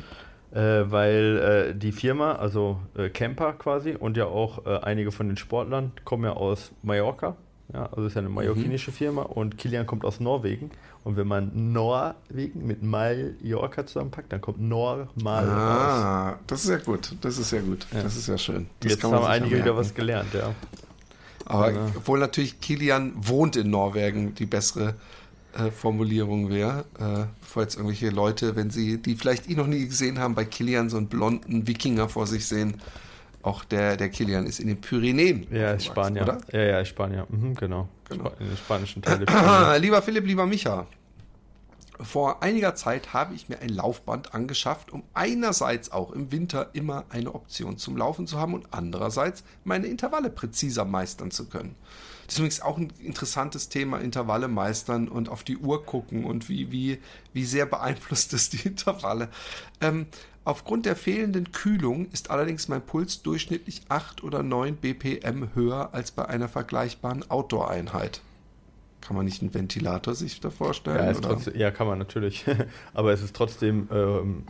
Äh, weil äh, die Firma, also äh, Camper quasi und ja auch äh, einige von den Sportlern kommen ja aus Mallorca. Ja, also ist ja eine mallorquinische mhm. Firma und Kilian kommt aus Norwegen. Und wenn man Norwegen mit Mallorca zusammenpackt, dann kommt normal ah, raus. das ist ja gut. Das ist ja gut. Ja. Das ist ja schön. Das Jetzt haben einige wieder was gelernt, ja. Aber ja. obwohl natürlich Kilian wohnt in Norwegen, die bessere äh, Formulierung wäre, äh, bevor jetzt irgendwelche Leute, wenn sie, die vielleicht ihn noch nie gesehen haben, bei Kilian so einen blonden Wikinger vor sich sehen. Auch der, der Kilian ist in den Pyrenäen. Ja, ist Spanier. Oder? Ja, ja, ist Spanier. Mhm, genau. genau. In den spanischen Teil Lieber Philipp, lieber Micha. Vor einiger Zeit habe ich mir ein Laufband angeschafft, um einerseits auch im Winter immer eine Option zum Laufen zu haben und andererseits meine Intervalle präziser meistern zu können. Das ist übrigens auch ein interessantes Thema, Intervalle meistern und auf die Uhr gucken und wie, wie, wie sehr beeinflusst es die Intervalle. Ähm, aufgrund der fehlenden Kühlung ist allerdings mein Puls durchschnittlich 8 oder 9 BPM höher als bei einer vergleichbaren Outdoor-Einheit. Kann man nicht einen Ventilator sich da vorstellen? Ja, trotzdem, ja kann man natürlich. Aber es ist trotzdem, ähm,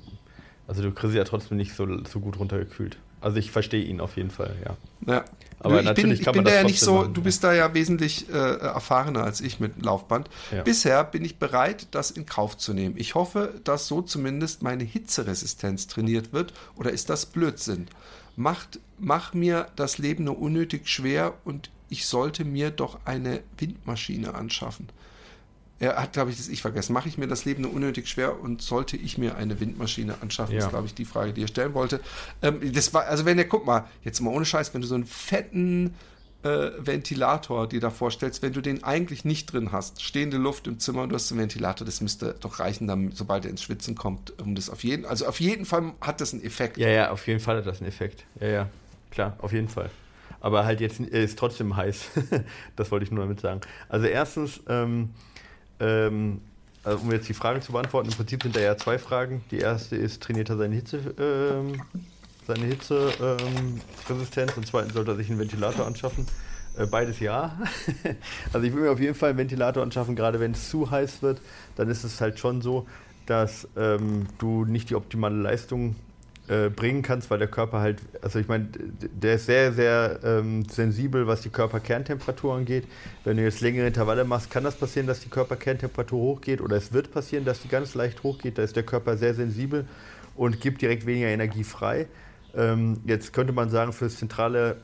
also du kriegst ja trotzdem nicht so, so gut runtergekühlt. Also ich verstehe ihn auf jeden Fall, ja. Ja. Aber ich natürlich bin, kann ich bin da ja nicht so, machen. du bist da ja wesentlich äh, erfahrener als ich mit Laufband. Ja. Bisher bin ich bereit, das in Kauf zu nehmen. Ich hoffe, dass so zumindest meine Hitzeresistenz trainiert wird. Oder ist das Blödsinn? Macht, mach mir das Leben nur unnötig schwer und ich sollte mir doch eine Windmaschine anschaffen. Er hat, glaube ich, das ich vergessen. Mache ich mir das Leben nur unnötig schwer und sollte ich mir eine Windmaschine anschaffen? Ja. Das ist, glaube ich, die Frage, die er stellen wollte. Ähm, das war, also wenn er, guck mal, jetzt mal ohne Scheiß, wenn du so einen fetten äh, Ventilator dir da vorstellst, wenn du den eigentlich nicht drin hast, stehende Luft im Zimmer und du hast einen Ventilator, das müsste doch reichen, dann, sobald er ins Schwitzen kommt, um das auf jeden, also auf jeden Fall hat das einen Effekt. Ja, ja, auf jeden Fall hat das einen Effekt. Ja, ja, klar, auf jeden Fall. Aber halt jetzt er ist trotzdem heiß. das wollte ich nur damit sagen. Also erstens, ähm, ähm, also um jetzt die Frage zu beantworten, im Prinzip sind da ja zwei Fragen. Die erste ist, trainiert er seine Hitze, ähm, seine Hitzeresistenz und zweitens sollte er sich einen Ventilator anschaffen. Äh, beides ja. also ich will mir auf jeden Fall einen Ventilator anschaffen, gerade wenn es zu heiß wird, dann ist es halt schon so, dass ähm, du nicht die optimale Leistung äh, bringen kannst, weil der Körper halt, also ich meine, der ist sehr, sehr ähm, sensibel, was die Körperkerntemperatur angeht. Wenn du jetzt längere Intervalle machst, kann das passieren, dass die Körperkerntemperatur hochgeht oder es wird passieren, dass die ganz leicht hochgeht. Da ist der Körper sehr sensibel und gibt direkt weniger Energie frei. Ähm, jetzt könnte man sagen, für das zentrale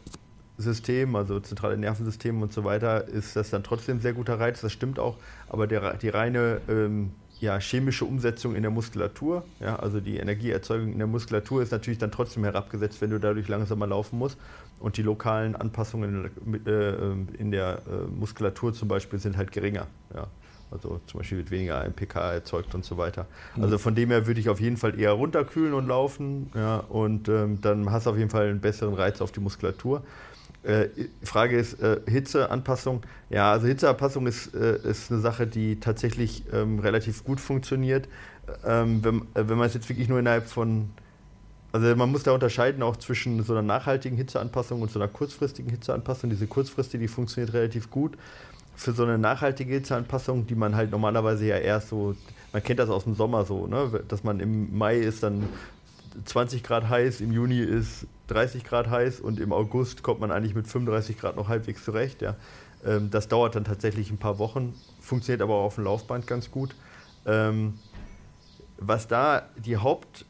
System, also zentrale Nervensystem und so weiter, ist das dann trotzdem ein sehr guter Reiz. Das stimmt auch, aber der, die reine ähm, ja, chemische Umsetzung in der Muskulatur. Ja, also die Energieerzeugung in der Muskulatur ist natürlich dann trotzdem herabgesetzt, wenn du dadurch langsamer laufen musst. Und die lokalen Anpassungen in, äh, in der äh, Muskulatur zum Beispiel sind halt geringer. Ja. Also zum Beispiel wird weniger AMPK erzeugt und so weiter. Mhm. Also von dem her würde ich auf jeden Fall eher runterkühlen und laufen. Ja, und ähm, dann hast du auf jeden Fall einen besseren Reiz auf die Muskulatur. Äh, Frage ist äh, Hitzeanpassung. Ja, also Hitzeanpassung ist, äh, ist eine Sache, die tatsächlich ähm, relativ gut funktioniert. Ähm, wenn, äh, wenn man es jetzt wirklich nur innerhalb von, also man muss da unterscheiden auch zwischen so einer nachhaltigen Hitzeanpassung und so einer kurzfristigen Hitzeanpassung. Diese kurzfristige, die funktioniert relativ gut. Für so eine nachhaltige Hitzeanpassung, die man halt normalerweise ja erst so, man kennt das aus dem Sommer so, ne? dass man im Mai ist dann 20 Grad heiß, im Juni ist 30 Grad heiß und im August kommt man eigentlich mit 35 Grad noch halbwegs zurecht. Ja. Ähm, das dauert dann tatsächlich ein paar Wochen, funktioniert aber auch auf dem Laufband ganz gut. Ähm, was da die Haupt,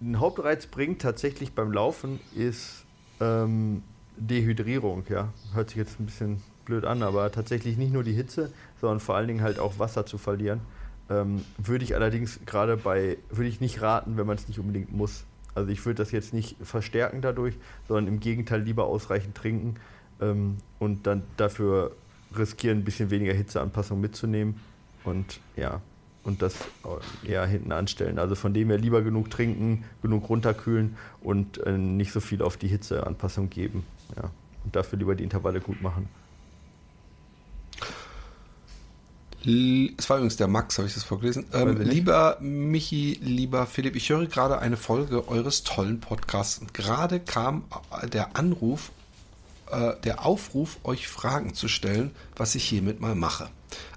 den Hauptreiz bringt tatsächlich beim Laufen ist ähm, Dehydrierung. Ja. Hört sich jetzt ein bisschen blöd an, aber tatsächlich nicht nur die Hitze, sondern vor allen Dingen halt auch Wasser zu verlieren. Ähm, würde ich allerdings gerade bei, würde ich nicht raten, wenn man es nicht unbedingt muss. Also ich würde das jetzt nicht verstärken dadurch, sondern im Gegenteil lieber ausreichend trinken ähm, und dann dafür riskieren, ein bisschen weniger Hitzeanpassung mitzunehmen. Und ja, und das eher hinten anstellen. Also von dem her lieber genug trinken, genug runterkühlen und äh, nicht so viel auf die Hitzeanpassung geben. Ja. Und dafür lieber die Intervalle gut machen. Es war übrigens der Max, habe ich das vorgelesen. Ähm, lieber Michi, lieber Philipp, ich höre gerade eine Folge eures tollen Podcasts und gerade kam der Anruf, äh, der Aufruf, euch Fragen zu stellen, was ich hiermit mal mache.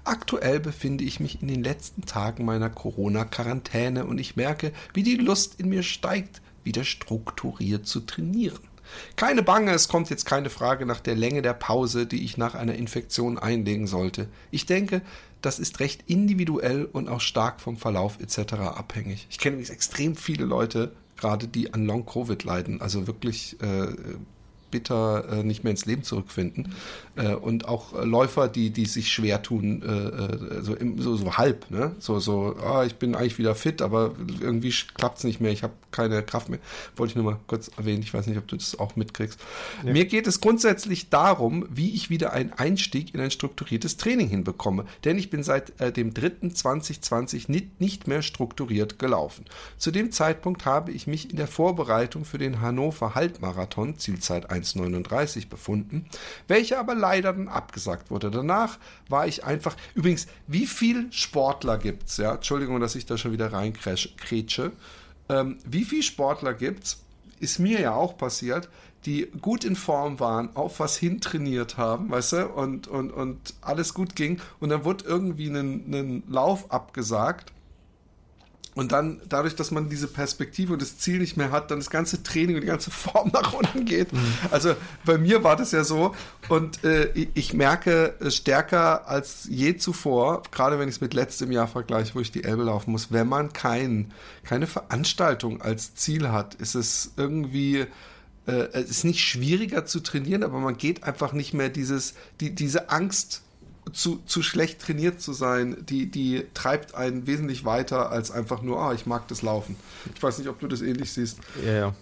Aktuell befinde ich mich in den letzten Tagen meiner Corona-Quarantäne und ich merke, wie die Lust in mir steigt, wieder strukturiert zu trainieren. Keine Bange, es kommt jetzt keine Frage nach der Länge der Pause, die ich nach einer Infektion einlegen sollte. Ich denke, das ist recht individuell und auch stark vom Verlauf etc. abhängig. Ich kenne übrigens extrem viele Leute, gerade die an Long-Covid leiden, also wirklich äh, bitter äh, nicht mehr ins Leben zurückfinden. Äh, und auch äh, Läufer, die, die sich schwer tun, äh, äh, so, im, so, so halb, ne? So, so, ah, ich bin eigentlich wieder fit, aber irgendwie klappt es nicht mehr, ich habe keine Kraft mehr. Wollte ich nur mal kurz erwähnen, ich weiß nicht, ob du das auch mitkriegst. Ja. Mir geht es grundsätzlich darum, wie ich wieder einen Einstieg in ein strukturiertes Training hinbekomme. Denn ich bin seit äh, dem 3.2020 nicht, nicht mehr strukturiert gelaufen. Zu dem Zeitpunkt habe ich mich in der Vorbereitung für den Hannover Halbmarathon, Zielzeit 1,39 befunden, welcher aber leider dann abgesagt wurde. Danach war ich einfach, übrigens, wie viel Sportler gibt's, ja, Entschuldigung, dass ich da schon wieder reinkrätsche, ähm, wie viel Sportler gibt's, ist mir ja auch passiert, die gut in Form waren, auf was hintrainiert haben, weißt du, und, und, und alles gut ging. Und dann wurde irgendwie ein Lauf abgesagt und dann, dadurch, dass man diese Perspektive und das Ziel nicht mehr hat, dann das ganze Training und die ganze Form nach unten geht. Mhm. Also bei mir war das ja so. Und äh, ich merke stärker als je zuvor, gerade wenn ich es mit letztem Jahr vergleiche, wo ich die Elbe laufen muss, wenn man kein, keine Veranstaltung als Ziel hat, ist es irgendwie äh, es ist nicht schwieriger zu trainieren, aber man geht einfach nicht mehr dieses, die, diese Angst zu, zu schlecht trainiert zu sein, die, die treibt einen wesentlich weiter als einfach nur, ah, ich mag das Laufen. Ich weiß nicht, ob du das ähnlich siehst. Ja, ja,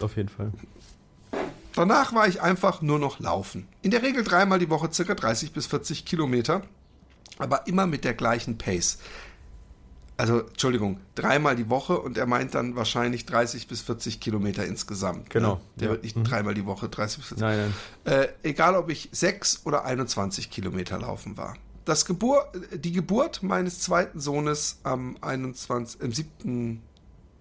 auf jeden Fall. Danach war ich einfach nur noch laufen. In der Regel dreimal die Woche circa 30 bis 40 Kilometer, aber immer mit der gleichen Pace also Entschuldigung, dreimal die Woche und er meint dann wahrscheinlich 30 bis 40 Kilometer insgesamt. Ne? Genau. Ne? Der ja. wird nicht mhm. dreimal die Woche 30 bis 40. Nein, nein. Äh, egal, ob ich sechs oder 21 Kilometer laufen war. Das Gebur die Geburt meines zweiten Sohnes am 21, im 7.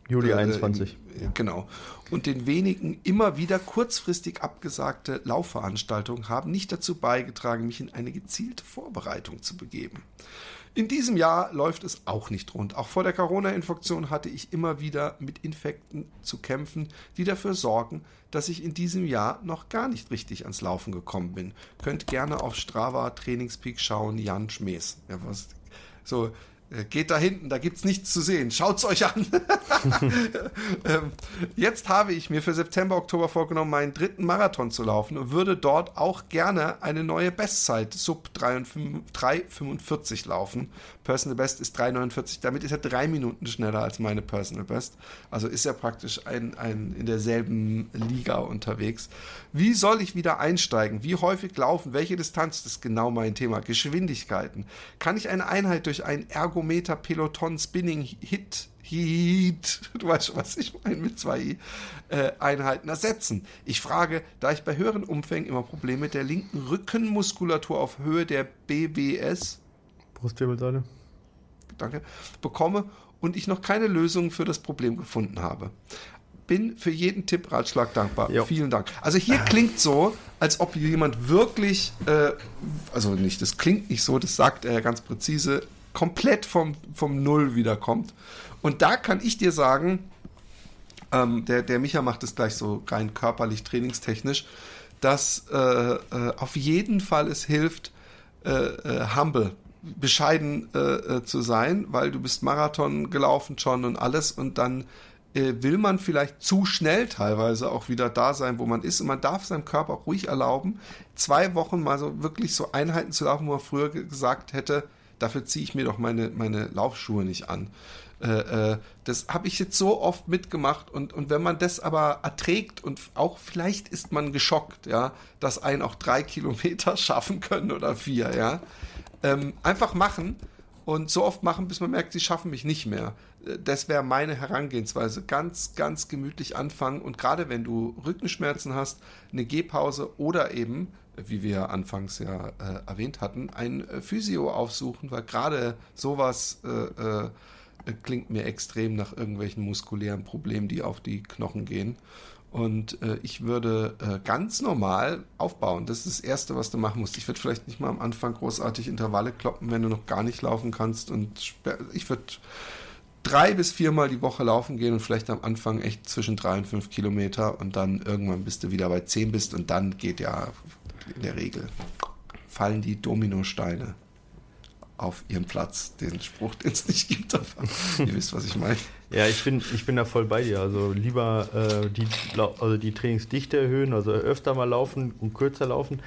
Juli 21. Äh, genau. Und den wenigen immer wieder kurzfristig abgesagte Laufveranstaltungen haben nicht dazu beigetragen, mich in eine gezielte Vorbereitung zu begeben. In diesem Jahr läuft es auch nicht rund. Auch vor der Corona-Infektion hatte ich immer wieder mit Infekten zu kämpfen, die dafür sorgen, dass ich in diesem Jahr noch gar nicht richtig ans Laufen gekommen bin. Könnt gerne auf Strava Trainingspeak schauen, Jan Schmees. Ja, was, so, geht da hinten, da gibt es nichts zu sehen. Schaut's euch an. Ähm, jetzt habe ich mir für September, Oktober vorgenommen, meinen dritten Marathon zu laufen und würde dort auch gerne eine neue Bestzeit sub 3,45 laufen. Personal Best ist 3,49. Damit ist er drei Minuten schneller als meine Personal Best. Also ist er praktisch ein, ein in derselben Liga unterwegs. Wie soll ich wieder einsteigen? Wie häufig laufen? Welche Distanz? Das ist genau mein Thema. Geschwindigkeiten. Kann ich eine Einheit durch ein Ergometer Peloton Spinning Hit Heat, du weißt schon, was ich meine mit zwei äh, Einheiten ersetzen. Ich frage, da ich bei höheren Umfängen immer Probleme mit der linken Rückenmuskulatur auf Höhe der BWS Brustwirbelsäule danke, bekomme und ich noch keine Lösung für das Problem gefunden habe. Bin für jeden Tipp, Ratschlag dankbar. Jo. Vielen Dank. Also hier klingt so, als ob jemand wirklich, äh, also nicht, das klingt nicht so, das sagt er ganz präzise, komplett vom, vom Null wiederkommt. Und da kann ich dir sagen, ähm, der, der Micha macht es gleich so rein körperlich, trainingstechnisch, dass äh, äh, auf jeden Fall es hilft, äh, äh humble bescheiden äh, äh, zu sein, weil du bist Marathon gelaufen schon und alles und dann will man vielleicht zu schnell teilweise auch wieder da sein, wo man ist und man darf seinem Körper auch ruhig erlauben, zwei Wochen mal so wirklich so Einheiten zu laufen, wo man früher gesagt hätte, Dafür ziehe ich mir doch meine, meine Laufschuhe nicht an. Äh, äh, das habe ich jetzt so oft mitgemacht und, und wenn man das aber erträgt und auch vielleicht ist man geschockt, ja, dass einen auch drei Kilometer schaffen können oder vier, ja. Ähm, einfach machen und so oft machen, bis man merkt, sie schaffen mich nicht mehr. Äh, das wäre meine Herangehensweise. Ganz, ganz gemütlich anfangen und gerade wenn du Rückenschmerzen hast, eine Gehpause oder eben, wie wir anfangs ja äh, erwähnt hatten, ein äh, Physio aufsuchen, weil gerade sowas äh, äh, klingt mir extrem nach irgendwelchen muskulären Problemen, die auf die Knochen gehen. Und äh, ich würde äh, ganz normal aufbauen. Das ist das Erste, was du machen musst. Ich würde vielleicht nicht mal am Anfang großartig Intervalle kloppen, wenn du noch gar nicht laufen kannst. Und ich würde drei bis viermal die Woche laufen gehen und vielleicht am Anfang echt zwischen drei und fünf Kilometer und dann irgendwann bist du wieder bei zehn bist und dann geht ja in der Regel fallen die Dominosteine auf ihren Platz. Den Spruch, den es nicht gibt, aber ihr wisst, was ich meine. Ja, ich bin, ich bin da voll bei dir. Also lieber äh, die, also die Trainingsdichte erhöhen, also öfter mal laufen und kürzer laufen.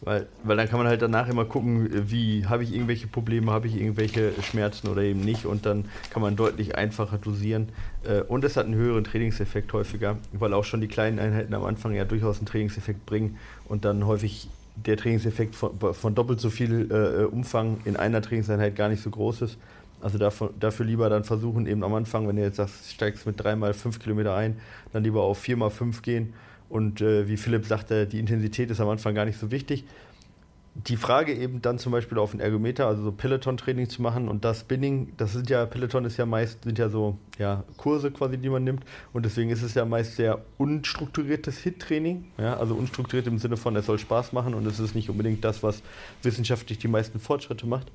Weil, weil dann kann man halt danach immer gucken, wie habe ich irgendwelche Probleme, habe ich irgendwelche Schmerzen oder eben nicht und dann kann man deutlich einfacher dosieren. Äh, und es hat einen höheren Trainingseffekt häufiger, weil auch schon die kleinen Einheiten am Anfang ja durchaus einen Trainingseffekt bringen und dann häufig der Trainingseffekt von, von doppelt so viel äh, Umfang in einer Trainingseinheit gar nicht so groß ist. Also dafür, dafür lieber dann versuchen, eben am Anfang, wenn du jetzt sagst, steigst mit dreimal fünf Kilometer ein, dann lieber auf viermal fünf gehen. Und äh, wie Philipp sagte, die Intensität ist am Anfang gar nicht so wichtig die Frage eben dann zum Beispiel auf den Ergometer, also so Peloton-Training zu machen und das Spinning, das sind ja, Peloton ist ja meist, sind ja so ja, Kurse quasi, die man nimmt und deswegen ist es ja meist sehr unstrukturiertes Hit-Training, ja, also unstrukturiert im Sinne von, es soll Spaß machen und es ist nicht unbedingt das, was wissenschaftlich die meisten Fortschritte macht.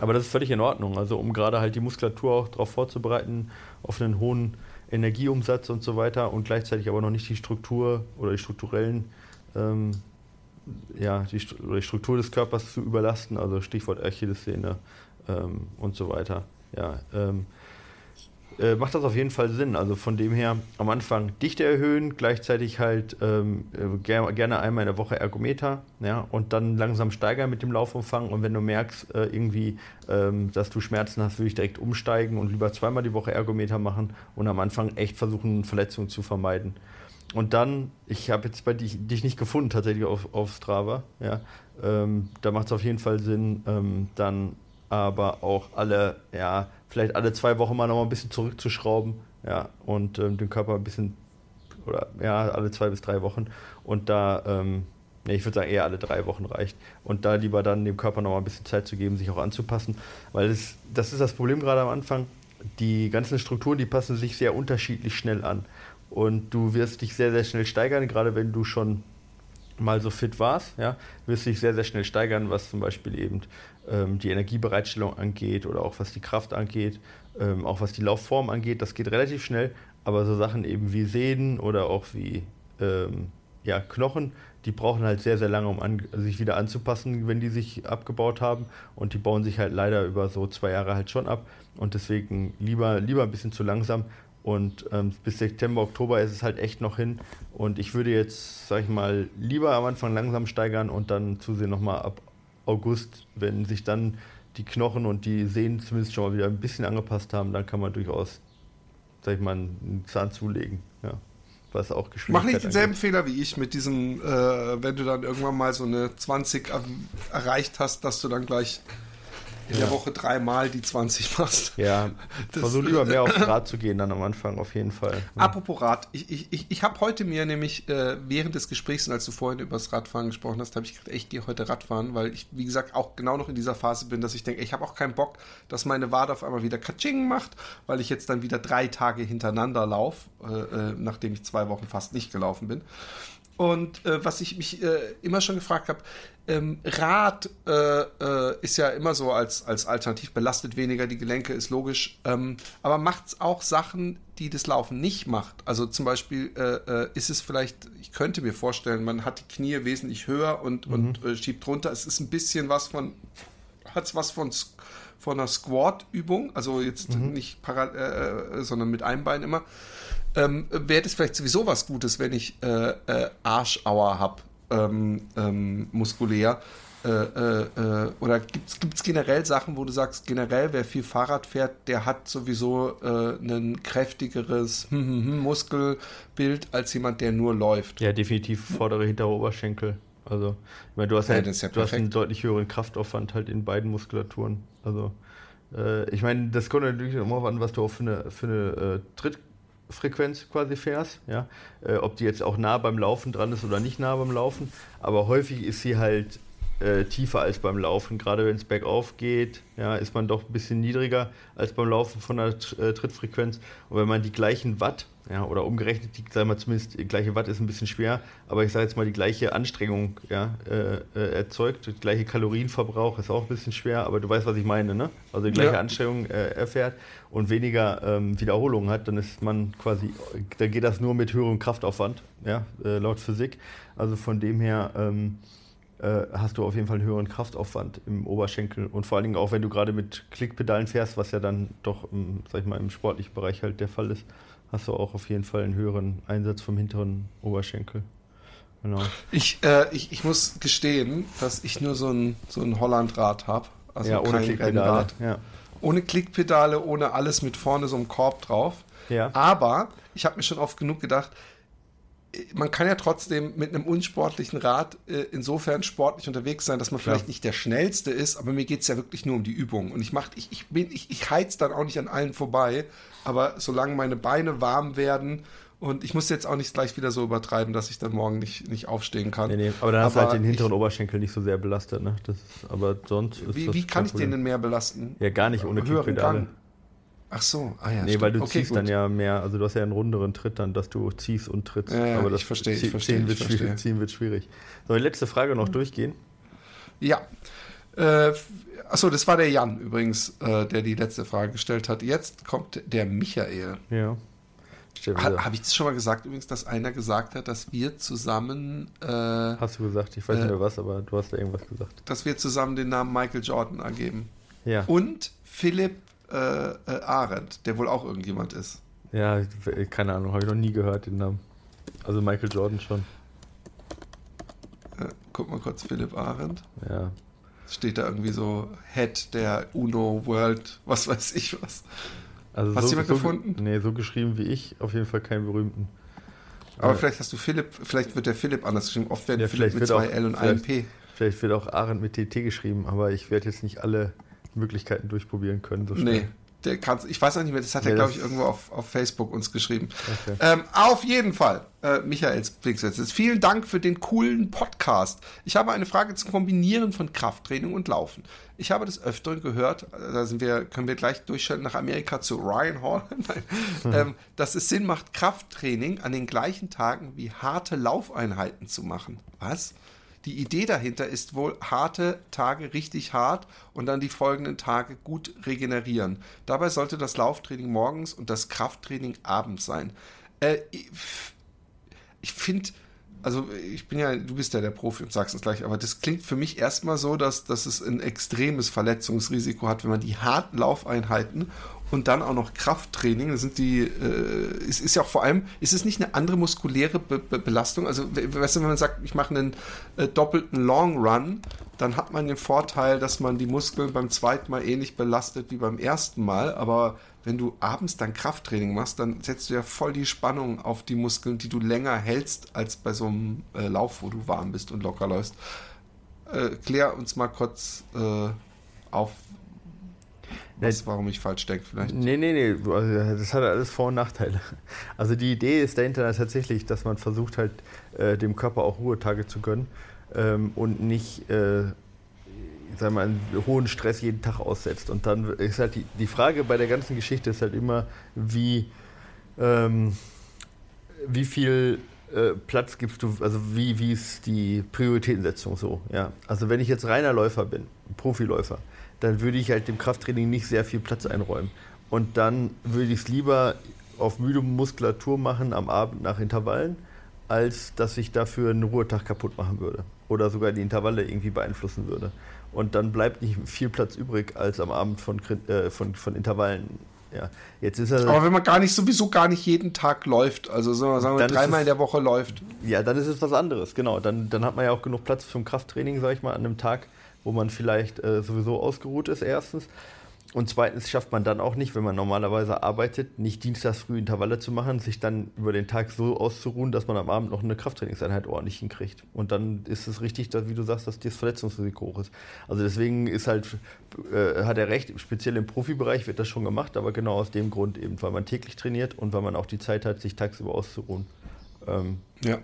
Aber das ist völlig in Ordnung, also um gerade halt die Muskulatur auch darauf vorzubereiten, auf einen hohen Energieumsatz und so weiter und gleichzeitig aber noch nicht die Struktur oder die strukturellen ähm, ja, die, die, Struktur des Körpers zu überlasten, also Stichwort Achillessehne ähm, und so weiter. Ja, ähm, äh, macht das auf jeden Fall Sinn. Also von dem her am Anfang Dichte erhöhen, gleichzeitig halt ähm, äh, ger gerne einmal in der Woche Ergometer, ja, und dann langsam steigern mit dem Laufumfang. Und wenn du merkst, äh, irgendwie, ähm, dass du Schmerzen hast, würde ich direkt umsteigen und lieber zweimal die Woche Ergometer machen und am Anfang echt versuchen, Verletzungen zu vermeiden. Und dann, ich habe jetzt bei dich, dich nicht gefunden tatsächlich auf, auf Strava, ja. Ähm, da macht es auf jeden Fall Sinn, ähm, dann aber auch alle, ja, vielleicht alle zwei Wochen mal noch mal ein bisschen zurückzuschrauben, ja, und ähm, den Körper ein bisschen, oder ja, alle zwei bis drei Wochen und da, ähm, ja, ich würde sagen, eher alle drei Wochen reicht. Und da lieber dann dem Körper noch mal ein bisschen Zeit zu geben, sich auch anzupassen. Weil das, das ist das Problem gerade am Anfang. Die ganzen Strukturen, die passen sich sehr unterschiedlich schnell an. Und du wirst dich sehr, sehr schnell steigern, gerade wenn du schon mal so fit warst, ja, wirst dich sehr, sehr schnell steigern, was zum Beispiel eben ähm, die Energiebereitstellung angeht oder auch was die Kraft angeht, ähm, auch was die Laufform angeht. Das geht relativ schnell, aber so Sachen eben wie Sehnen oder auch wie ähm, ja, Knochen, die brauchen halt sehr, sehr lange, um an, sich wieder anzupassen, wenn die sich abgebaut haben. Und die bauen sich halt leider über so zwei Jahre halt schon ab. Und deswegen lieber, lieber ein bisschen zu langsam und ähm, bis September, Oktober ist es halt echt noch hin. Und ich würde jetzt, sag ich mal, lieber am Anfang langsam steigern und dann zusehen nochmal ab August, wenn sich dann die Knochen und die Sehnen zumindest schon mal wieder ein bisschen angepasst haben, dann kann man durchaus, sag ich mal, einen Zahn zulegen. Ja. Was auch Mach nicht denselben angeht. Fehler wie ich mit diesem, äh, wenn du dann irgendwann mal so eine 20 erreicht hast, dass du dann gleich in ja. der Woche dreimal die 20 machst. Ja, versuch lieber mehr aufs Rad zu gehen dann am Anfang, auf jeden Fall. Ja. Apropos Rad, ich, ich, ich, ich habe heute mir nämlich äh, während des Gesprächs, und als du vorhin über das Radfahren gesprochen hast, habe ich gedacht, ich gehe heute Radfahren, weil ich, wie gesagt, auch genau noch in dieser Phase bin, dass ich denke, ich habe auch keinen Bock, dass meine Wade auf einmal wieder Katsching macht, weil ich jetzt dann wieder drei Tage hintereinander laufe, äh, äh, nachdem ich zwei Wochen fast nicht gelaufen bin. Und äh, was ich mich äh, immer schon gefragt habe, ähm, Rad äh, äh, ist ja immer so als, als Alternativ, belastet weniger die Gelenke, ist logisch. Ähm, aber macht es auch Sachen, die das Laufen nicht macht? Also zum Beispiel äh, äh, ist es vielleicht, ich könnte mir vorstellen, man hat die Knie wesentlich höher und, mhm. und äh, schiebt runter. Es ist ein bisschen was von, hat es was von, von einer Squat-Übung, also jetzt mhm. nicht parallel, äh, sondern mit einem Bein immer. Ähm, Wäre das vielleicht sowieso was Gutes, wenn ich Arschauer habe? ähm, ähm, muskulär. Äh, äh, äh, oder gibt es generell Sachen, wo du sagst, generell, wer viel Fahrrad fährt, der hat sowieso äh, ein kräftigeres hm, hm, hm, Muskelbild als jemand, der nur läuft? Ja, definitiv vordere, hintere Oberschenkel. Also, ich meine, du hast ja, ja, ja du hast einen deutlich höheren Kraftaufwand halt in beiden Muskulaturen. Also, äh, ich meine, das kommt natürlich immer an, was du auch für eine, für eine Trittfrequenz quasi fährst. Ja? Äh, ob die jetzt auch nah beim Laufen dran ist oder nicht nah beim Laufen. Aber häufig ist sie halt äh, tiefer als beim Laufen. Gerade wenn es bergauf geht, ja, ist man doch ein bisschen niedriger als beim Laufen von der äh, Trittfrequenz. Und wenn man die gleichen Watt, ja, oder umgerechnet, die, sagen wir zumindest, die gleiche Watt ist ein bisschen schwer, aber ich sage jetzt mal, die gleiche Anstrengung ja, äh, äh erzeugt, der gleiche Kalorienverbrauch ist auch ein bisschen schwer, aber du weißt, was ich meine, ne? Also die gleiche ja. Anstrengung äh, erfährt und weniger ähm, Wiederholungen hat, dann ist man quasi, dann geht das nur mit höherem Kraftaufwand, ja, äh, laut Physik. Also von dem her, ähm, äh, hast du auf jeden Fall einen höheren Kraftaufwand im Oberschenkel und vor allen Dingen auch, wenn du gerade mit Klickpedalen fährst, was ja dann doch, im, sag ich mal, im sportlichen Bereich halt der Fall ist, hast du auch auf jeden Fall einen höheren Einsatz vom hinteren Oberschenkel. Genau. Ich, äh, ich, ich muss gestehen, dass ich nur so ein, so ein Hollandrad habe. Also ja, ohne Klickpedale. Ja. Ohne Klickpedale, ohne alles mit vorne so einem Korb drauf. Ja. Aber ich habe mir schon oft genug gedacht, man kann ja trotzdem mit einem unsportlichen Rad äh, insofern sportlich unterwegs sein, dass man vielleicht nicht der schnellste ist, aber mir geht es ja wirklich nur um die Übung. Und ich mach, ich, ich bin, ich, ich heiz dann auch nicht an allen vorbei, aber solange meine Beine warm werden und ich muss jetzt auch nicht gleich wieder so übertreiben, dass ich dann morgen nicht, nicht aufstehen kann. Nee, nee, aber dann hast du halt den hinteren ich, Oberschenkel nicht so sehr belastet, ne? Das ist, aber sonst ist Wie, wie kann ich den denn mehr belasten? Ja, gar nicht ohne Höheren Gang. Ach so, ah ja. Nee, weil du okay, ziehst gut. dann ja mehr, also du hast ja einen runderen Tritt dann, dass du ziehst und trittst. Ja, aber das ich verstehe, ich verstehe. Ziehen, wird ich verstehe. ziehen wird schwierig. Soll die letzte Frage noch durchgehen? Ja. Äh, achso, das war der Jan übrigens, äh, der die letzte Frage gestellt hat. Jetzt kommt der Michael. Ja. Ha, Habe ich das schon mal gesagt übrigens, dass einer gesagt hat, dass wir zusammen. Äh, hast du gesagt, ich weiß nicht mehr was, aber du hast da irgendwas gesagt. Dass wir zusammen den Namen Michael Jordan ergeben. Ja. Und Philipp äh, äh, Arendt, der wohl auch irgendjemand ist. Ja, keine Ahnung, habe ich noch nie gehört den Namen. Also Michael Jordan schon. Äh, guck mal kurz, Philipp Arendt. Ja. Steht da irgendwie so Head der UNO World, was weiß ich was. Also hast so, du jemand so, gefunden? Nee, so geschrieben wie ich, auf jeden Fall keinen berühmten. Aber äh, vielleicht hast du Philipp, vielleicht wird der Philipp anders geschrieben. Oft werden ja, Philipp mit zwei auch, L und einem P. Vielleicht wird auch Arendt mit TT geschrieben, aber ich werde jetzt nicht alle Möglichkeiten durchprobieren können. So nee, der kann, ich weiß auch nicht mehr, das hat nee, er, glaube ich, irgendwo auf, auf Facebook uns geschrieben. Okay. Ähm, auf jeden Fall, äh, Michael Pfligsitz, vielen Dank für den coolen Podcast. Ich habe eine Frage zum Kombinieren von Krafttraining und Laufen. Ich habe das Öfteren gehört, da sind wir, können wir gleich durchschalten nach Amerika zu Ryan Hall, Nein, ähm, dass es Sinn macht, Krafttraining an den gleichen Tagen wie harte Laufeinheiten zu machen. Was? Die Idee dahinter ist wohl, harte Tage richtig hart und dann die folgenden Tage gut regenerieren. Dabei sollte das Lauftraining morgens und das Krafttraining abends sein. Äh, ich, finde, also ich bin ja, du bist ja der Profi und sagst es gleich, aber das klingt für mich erstmal so, dass, dass es ein extremes Verletzungsrisiko hat, wenn man die harten Laufeinheiten und dann auch noch Krafttraining. Das sind die, äh, es ist ja auch vor allem, ist es nicht eine andere muskuläre Be Be Belastung? Also, weißt du, wenn man sagt, ich mache einen äh, doppelten Long Run, dann hat man den Vorteil, dass man die Muskeln beim zweiten Mal ähnlich belastet wie beim ersten Mal. Aber wenn du abends dann Krafttraining machst, dann setzt du ja voll die Spannung auf die Muskeln, die du länger hältst als bei so einem äh, Lauf, wo du warm bist und locker läufst. Äh, klär uns mal kurz äh, auf, was, warum ich falsch denke vielleicht. Nee, nee, nee, also, das hat alles Vor- und Nachteile. Also die Idee ist dahinter tatsächlich, dass man versucht halt äh, dem Körper auch Ruhetage zu gönnen ähm, und nicht äh, sagen wir, einen hohen Stress jeden Tag aussetzt. Und dann ist halt die, die Frage bei der ganzen Geschichte ist halt immer, wie, ähm, wie viel äh, Platz gibst du, also wie, wie ist die Prioritätensetzung so, ja. Also wenn ich jetzt reiner Läufer bin, Profiläufer, dann würde ich halt dem Krafttraining nicht sehr viel Platz einräumen. Und dann würde ich es lieber auf müde Muskulatur machen am Abend nach Intervallen, als dass ich dafür einen Ruhetag kaputt machen würde. Oder sogar die Intervalle irgendwie beeinflussen würde. Und dann bleibt nicht viel Platz übrig, als am Abend von, äh, von, von Intervallen ja, jetzt ist er. Aber wenn man gar nicht sowieso gar nicht jeden Tag läuft, also sagen wir, dreimal in der Woche läuft. Ja, dann ist es was anderes, genau. Dann, dann hat man ja auch genug Platz für ein Krafttraining, sag ich mal, an einem Tag, wo man vielleicht äh, sowieso ausgeruht ist, erstens. Und zweitens schafft man dann auch nicht, wenn man normalerweise arbeitet, nicht dienstags früh Intervalle zu machen, sich dann über den Tag so auszuruhen, dass man am Abend noch eine Krafttrainingseinheit ordentlich hinkriegt. Und dann ist es richtig, dass, wie du sagst, dass das Verletzungsrisiko hoch ist. Also deswegen ist halt, äh, hat er recht, speziell im Profibereich wird das schon gemacht, aber genau aus dem Grund eben, weil man täglich trainiert und weil man auch die Zeit hat, sich tagsüber auszuruhen. Ähm, ja.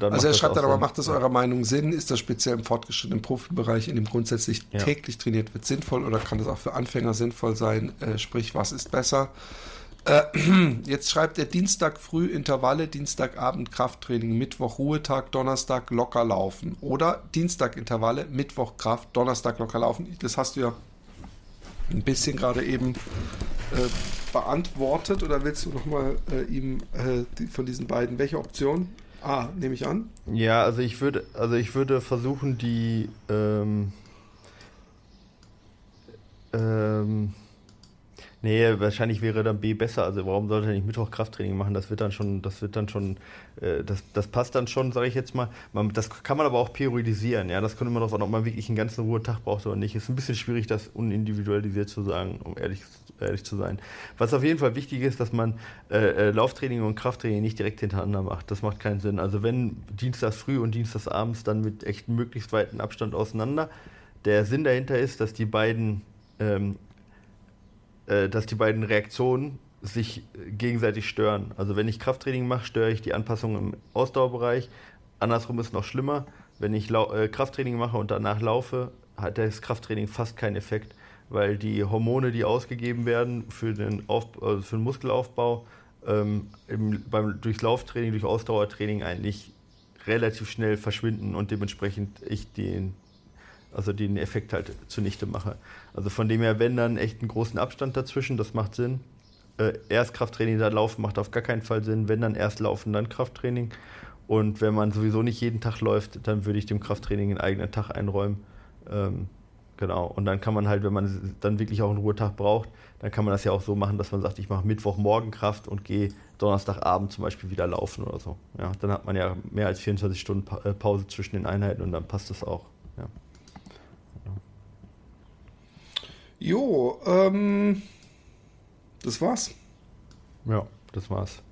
also er schreibt dann aber, macht das ja. eurer Meinung Sinn? Ist das speziell im fortgeschrittenen Profibereich, in dem grundsätzlich ja. täglich trainiert wird, sinnvoll oder kann das auch für Anfänger sinnvoll sein? Äh, sprich, was ist besser? Äh, jetzt schreibt er Dienstag früh Intervalle, Dienstagabend Krafttraining, Mittwoch Ruhetag, Donnerstag locker laufen. Oder Dienstag Intervalle, Mittwoch Kraft, Donnerstag locker laufen. Das hast du ja ein bisschen gerade eben äh, beantwortet oder willst du nochmal äh, ihm äh, die, von diesen beiden, welche Option? Ah, nehme ich an. Ja, also ich würde, also ich würde versuchen, die ähm, ähm, Nee, wahrscheinlich wäre dann B besser. Also warum sollte er nicht Mittwoch Krafttraining machen? Das wird dann schon, das wird dann schon, äh, das, das passt dann schon, sage ich jetzt mal. Man, das kann man aber auch periodisieren. Ja, das könnte man auch sagen, ob man wirklich einen ganzen Ruhetag braucht oder nicht. Ist ein bisschen schwierig, das unindividualisiert zu sagen, um ehrlich, ehrlich zu sein. Was auf jeden Fall wichtig ist, dass man äh, äh, Lauftraining und Krafttraining nicht direkt hintereinander macht. Das macht keinen Sinn. Also wenn Dienstags früh und Dienstags abends dann mit echt möglichst weiten Abstand auseinander. Der Sinn dahinter ist, dass die beiden ähm, äh, dass die beiden Reaktionen sich gegenseitig stören. Also wenn ich Krafttraining mache, störe ich die Anpassung im Ausdauerbereich. Andersrum ist es noch schlimmer. Wenn ich Lau äh, Krafttraining mache und danach laufe, hat das Krafttraining fast keinen Effekt, weil die Hormone, die ausgegeben werden für den, Auf also für den Muskelaufbau, ähm, im, beim, durch Lauftraining, durch Ausdauertraining eigentlich relativ schnell verschwinden und dementsprechend ich den also den Effekt halt zunichte mache. Also von dem her, wenn dann echt einen großen Abstand dazwischen, das macht Sinn. Äh, erst Krafttraining, dann Laufen macht auf gar keinen Fall Sinn. Wenn dann erst Laufen, dann Krafttraining. Und wenn man sowieso nicht jeden Tag läuft, dann würde ich dem Krafttraining einen eigenen Tag einräumen. Ähm, genau. Und dann kann man halt, wenn man dann wirklich auch einen Ruhetag braucht, dann kann man das ja auch so machen, dass man sagt, ich mache Mittwochmorgen Kraft und gehe Donnerstagabend zum Beispiel wieder laufen oder so. Ja, dann hat man ja mehr als 24 Stunden äh, Pause zwischen den Einheiten und dann passt das auch. Ja. Jo, ähm, das war's. Ja, das war's.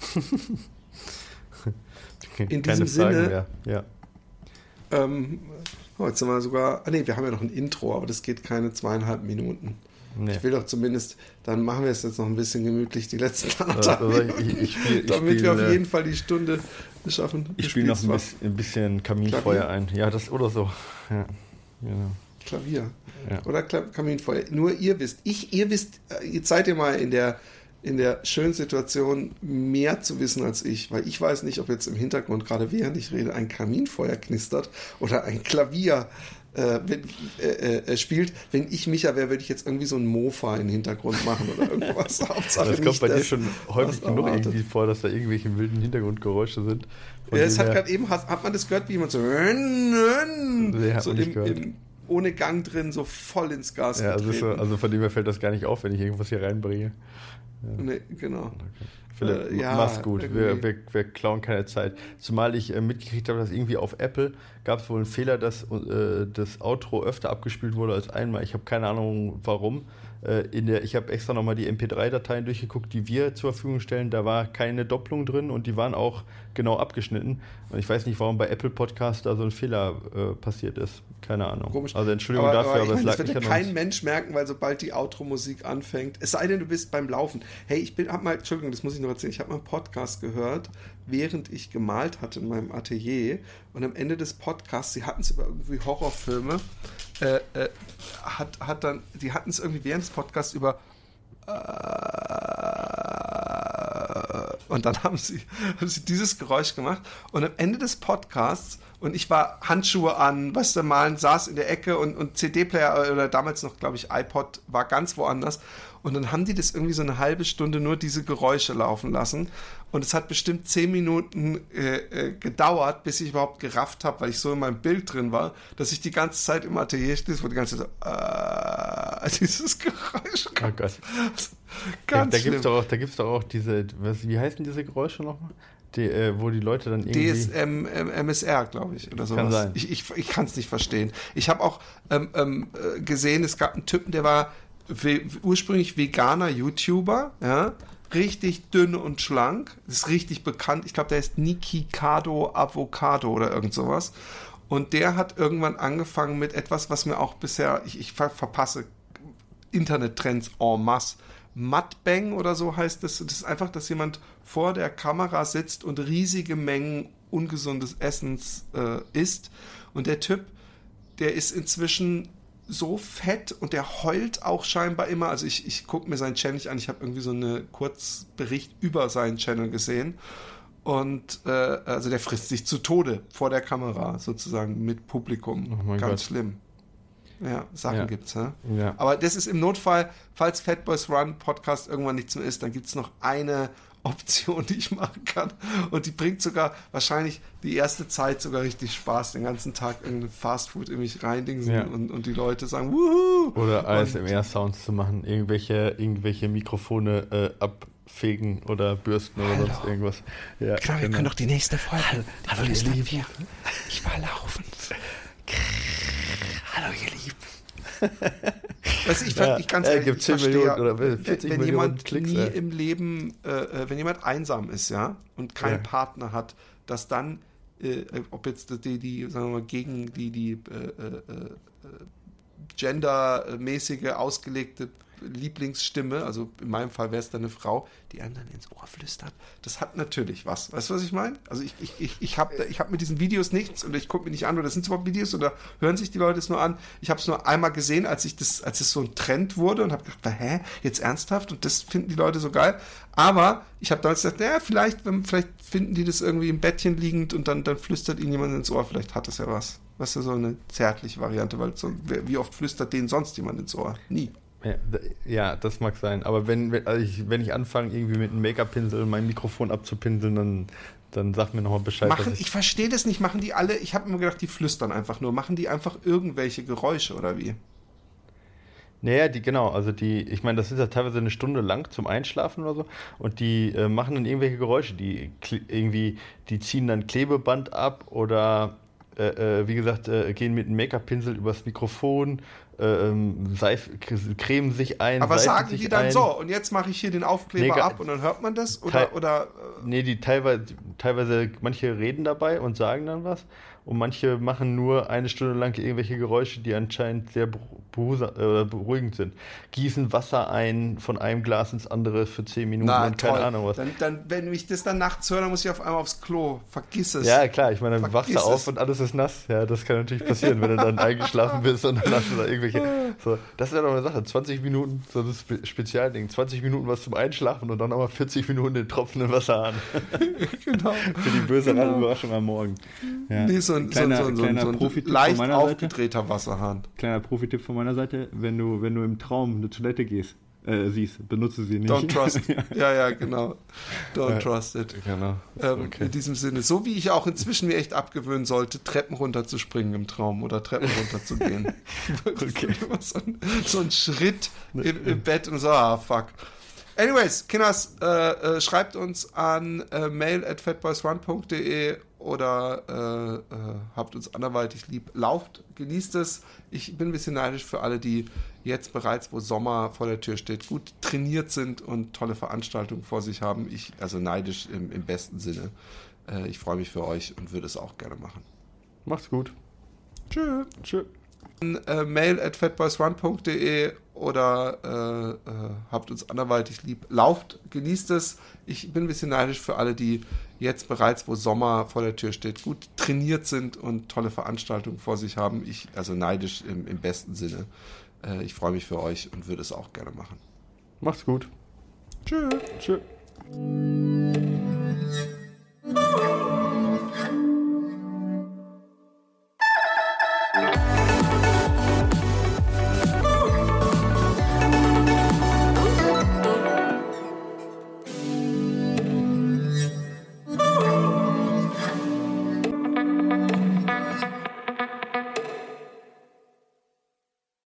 In diesem Sinne. Ja. Ähm, oh, jetzt sind wir sogar. Ah, nee, wir haben ja noch ein Intro, aber das geht keine zweieinhalb Minuten. Nee. Ich will doch zumindest, dann machen wir es jetzt noch ein bisschen gemütlich, die letzten anderthalb also, ich, ich spiel, Damit spiel, wir auf äh, jeden Fall die Stunde schaffen. Ich spiele noch ein bisschen, ein bisschen Kaminfeuer Klavier? ein. Ja, das oder so. Ja, genau. Klavier. Ja. Oder Kaminfeuer. Nur ihr wisst, ich, ihr wisst, äh, jetzt seid ihr mal in der, in der schönen Situation, mehr zu wissen als ich, weil ich weiß nicht, ob jetzt im Hintergrund, gerade während ich rede, ein Kaminfeuer knistert oder ein Klavier äh, wenn, äh, äh, spielt. Wenn ich Micha wäre, würde ich jetzt irgendwie so ein Mofa im Hintergrund machen oder irgendwas. Hauptsache das kommt bei dir schon häufig genug erwartet. irgendwie vor, dass da irgendwelche wilden Hintergrundgeräusche sind. Ja, es hat gerade eben, hat, hat, man das gehört, wie jemand so, nee, so im, im, ohne Gang drin, so voll ins Gas ja, also, so, also, von dem her fällt das gar nicht auf, wenn ich irgendwas hier reinbringe. Ja. Nee, genau. Okay. Philipp, äh, ja, mach's gut. Wir, wir, wir, klauen keine Zeit. Zumal ich äh, mitgekriegt habe, dass irgendwie auf Apple gab es wohl einen Fehler, dass äh, das Outro öfter abgespielt wurde als einmal. Ich habe keine Ahnung, warum. Äh, in der, ich habe extra nochmal die MP3-Dateien durchgeguckt, die wir zur Verfügung stellen. Da war keine Doppelung drin und die waren auch genau abgeschnitten. Und ich weiß nicht, warum bei Apple Podcast da so ein Fehler äh, passiert ist. Keine Ahnung. Komisch. Also Entschuldigung aber, dafür, aber, aber es lag nicht Das wird kein Mensch merken, weil sobald die Outro-Musik anfängt, es sei denn, du bist beim Laufen. Hey, ich bin, hab mal, Entschuldigung, das muss ich noch erzählen. Ich habe mal einen Podcast gehört, während ich gemalt hatte in meinem Atelier. Und am Ende des Podcasts, sie hatten es über irgendwie Horrorfilme, äh, äh, hat, hat dann, die hatten es irgendwie während des Podcasts über äh, und dann haben sie, haben sie dieses Geräusch gemacht. Und am Ende des Podcasts, und ich war Handschuhe an, was der Malen saß in der Ecke und, und CD-Player oder damals noch, glaube ich, iPod war ganz woanders. Und dann haben die das irgendwie so eine halbe Stunde nur diese Geräusche laufen lassen. Und es hat bestimmt zehn Minuten äh, äh, gedauert, bis ich überhaupt gerafft habe, weil ich so in meinem Bild drin war, dass ich die ganze Zeit im Atelier stehe, wo die ganze Zeit so, äh, dieses Geräusch. Oh Gott. Ganz ja, da gibt es doch, auch, doch auch diese, was, wie heißen diese Geräusche nochmal? die, äh, wo die Leute dann irgendwie. DSM, MSR, glaube ich, oder sowas. Kann sein. Ich, ich, ich kann es nicht verstehen. Ich habe auch ähm, ähm, äh, gesehen, es gab einen Typen, der war we ursprünglich veganer YouTuber, ja, richtig dünn und schlank, ist richtig bekannt. Ich glaube, der ist Niki Kado Avocado oder irgend sowas. Und der hat irgendwann angefangen mit etwas, was mir auch bisher, ich, ich ver verpasse Internettrends en masse. Mudbang oder so heißt das. Das ist einfach, dass jemand vor der Kamera sitzt und riesige Mengen ungesundes Essens äh, isst. Und der Typ, der ist inzwischen so fett und der heult auch scheinbar immer. Also ich, ich gucke mir seinen Channel nicht an. Ich habe irgendwie so einen Kurzbericht über seinen Channel gesehen. Und äh, also der frisst sich zu Tode vor der Kamera, sozusagen mit Publikum. Oh Ganz Gott. schlimm. Ja, Sachen Ja. gibt's, hä? Ja. Aber das ist im Notfall, falls Fat Boys Run Podcast irgendwann nichts mehr ist, dann gibt's noch eine Option, die ich machen kann. Und die bringt sogar wahrscheinlich die erste Zeit sogar richtig Spaß, den ganzen Tag irgendein Fastfood in mich reindingsen Ja. und, und die Leute sagen, wuhu! Oder Und- ASMR-Sounds zu machen, irgendwelche, irgendwelche Mikrofone äh, abfegen oder bürsten oder Hallo. sonst irgendwas. Ja, Genau, wir können doch die nächste Folge. Hallo, hallo, ihr Lieben. Ich war laufen. Hallo, ihr Lieben. Weißt du, ich, Ja, ich ganz ehrlich, gibt ich 10 verstehe Millionen oder wenn, 40 wenn Millionen jemand Klicks, nie ja. im Leben, äh, äh, wenn jemand einsam ist, ja, und keinen Ja. Partner hat, dass dann, äh, äh, ob jetzt die, die, sagen wir mal, gegen die, die äh, äh, äh, gendermäßige ausgelegte Lieblingsstimme, also in meinem Fall wäre es dann eine Frau, die einem dann ins Ohr flüstert. Das hat natürlich was. Weißt du, was ich meine? Also ich, ich, ich, ich habe ich hab mit diesen Videos nichts und ich gucke mir nicht an, oder sind es überhaupt Videos oder hören sich die Leute es nur an? Ich habe es nur einmal gesehen, als ich das, als es so ein Trend wurde und habe gedacht, hä, jetzt ernsthaft? Und das finden die Leute so geil. Aber ich habe damals gedacht, naja, vielleicht, vielleicht finden die das irgendwie im Bettchen liegend und dann, dann flüstert ihnen jemand ins Ohr, vielleicht hat das ja was. Weißt du, so eine zärtliche Variante, weil so, wie oft flüstert denen sonst jemand ins Ohr? Nie. Ja, das mag sein. Aber wenn, wenn, also ich, wenn ich anfange, irgendwie mit einem Make-up-Pinsel mein Mikrofon abzupinseln, dann, dann sag mir nochmal Bescheid. Machen, dass ich verstehe das nicht, machen die alle, ich habe immer gedacht, die flüstern einfach nur. Machen die einfach irgendwelche Geräusche oder wie? Naja, die, genau, also die, ich meine, das ist ja teilweise eine Stunde lang zum Einschlafen oder so und die äh, machen dann irgendwelche Geräusche, die irgendwie, die ziehen dann Klebeband ab oder äh, äh, wie gesagt, äh, gehen mit einem Make-up-Pinsel übers Mikrofon, ähm, seif, cremen sich ein, Aber sagen die dann ein. so, und jetzt mache ich hier den Aufkleber Nee, ab und dann hört man das? Oder, oder äh, Nee, die teilweise, teilweise, manche reden dabei und sagen dann was und manche machen nur eine Stunde lang irgendwelche Geräusche, die anscheinend sehr beruhigend sind. Gießen Wasser ein von einem Glas ins andere für 10 Minuten na, und keine toll. Ahnung was. Dann, dann, wenn ich das dann nachts höre, dann muss ich auf einmal aufs Klo. Vergiss es. Ja, klar, ich meine, dann wachst du auf und alles ist nass. Ja, das kann natürlich passieren, wenn du dann eingeschlafen bist und dann hast du da irgendwelche. So, das wäre doch eine Sache. 20 Minuten, so das Spe Spezialding. 20 Minuten was zum Einschlafen und dann nochmal 40 Minuten den tropfenden Wasser an. genau. Für die böse Genau. Überraschung am Morgen. Ja. Nee, so ein, kleiner, so so ein, kleiner so ein, so leicht aufgedrehter Wasserhahn. Kleiner Profitipp von meiner Seite, wenn du, wenn du im Traum eine Toilette gehst, äh, siehst, benutze sie nicht. Don't trust. ja, ja, genau. Don't trust it. Genau. Ähm, Okay. In diesem Sinne, so wie ich auch inzwischen mir echt abgewöhnen sollte, Treppen runterzuspringen im Traum oder Treppen runterzugehen. Okay. So, ein, so ein Schritt im, im Bett und so, ah, fuck. Anyways, Kinders, äh, äh, schreibt uns an äh, mail at fatboysrun.de oder äh, äh, habt uns anderweitig lieb. Lauft, genießt es. Ich bin ein bisschen neidisch für alle, die jetzt bereits, wo Sommer vor der Tür steht, gut trainiert sind und tolle Veranstaltungen vor sich haben. Ich, also neidisch im, im besten Sinne. Äh, ich freue mich für euch und würde es auch gerne machen. Mach's gut. Tschö. Tschö. Äh, mail at fatboysrun.de oder äh, äh, habt uns anderweitig lieb. Lauft, genießt es. Ich bin ein bisschen neidisch für alle, die jetzt bereits, wo Sommer vor der Tür steht, gut trainiert sind und tolle Veranstaltungen vor sich haben. Ich, also neidisch im, im besten Sinne. Äh, ich freue mich für euch und würde es auch gerne machen. Macht's gut. Tschö. Tschö.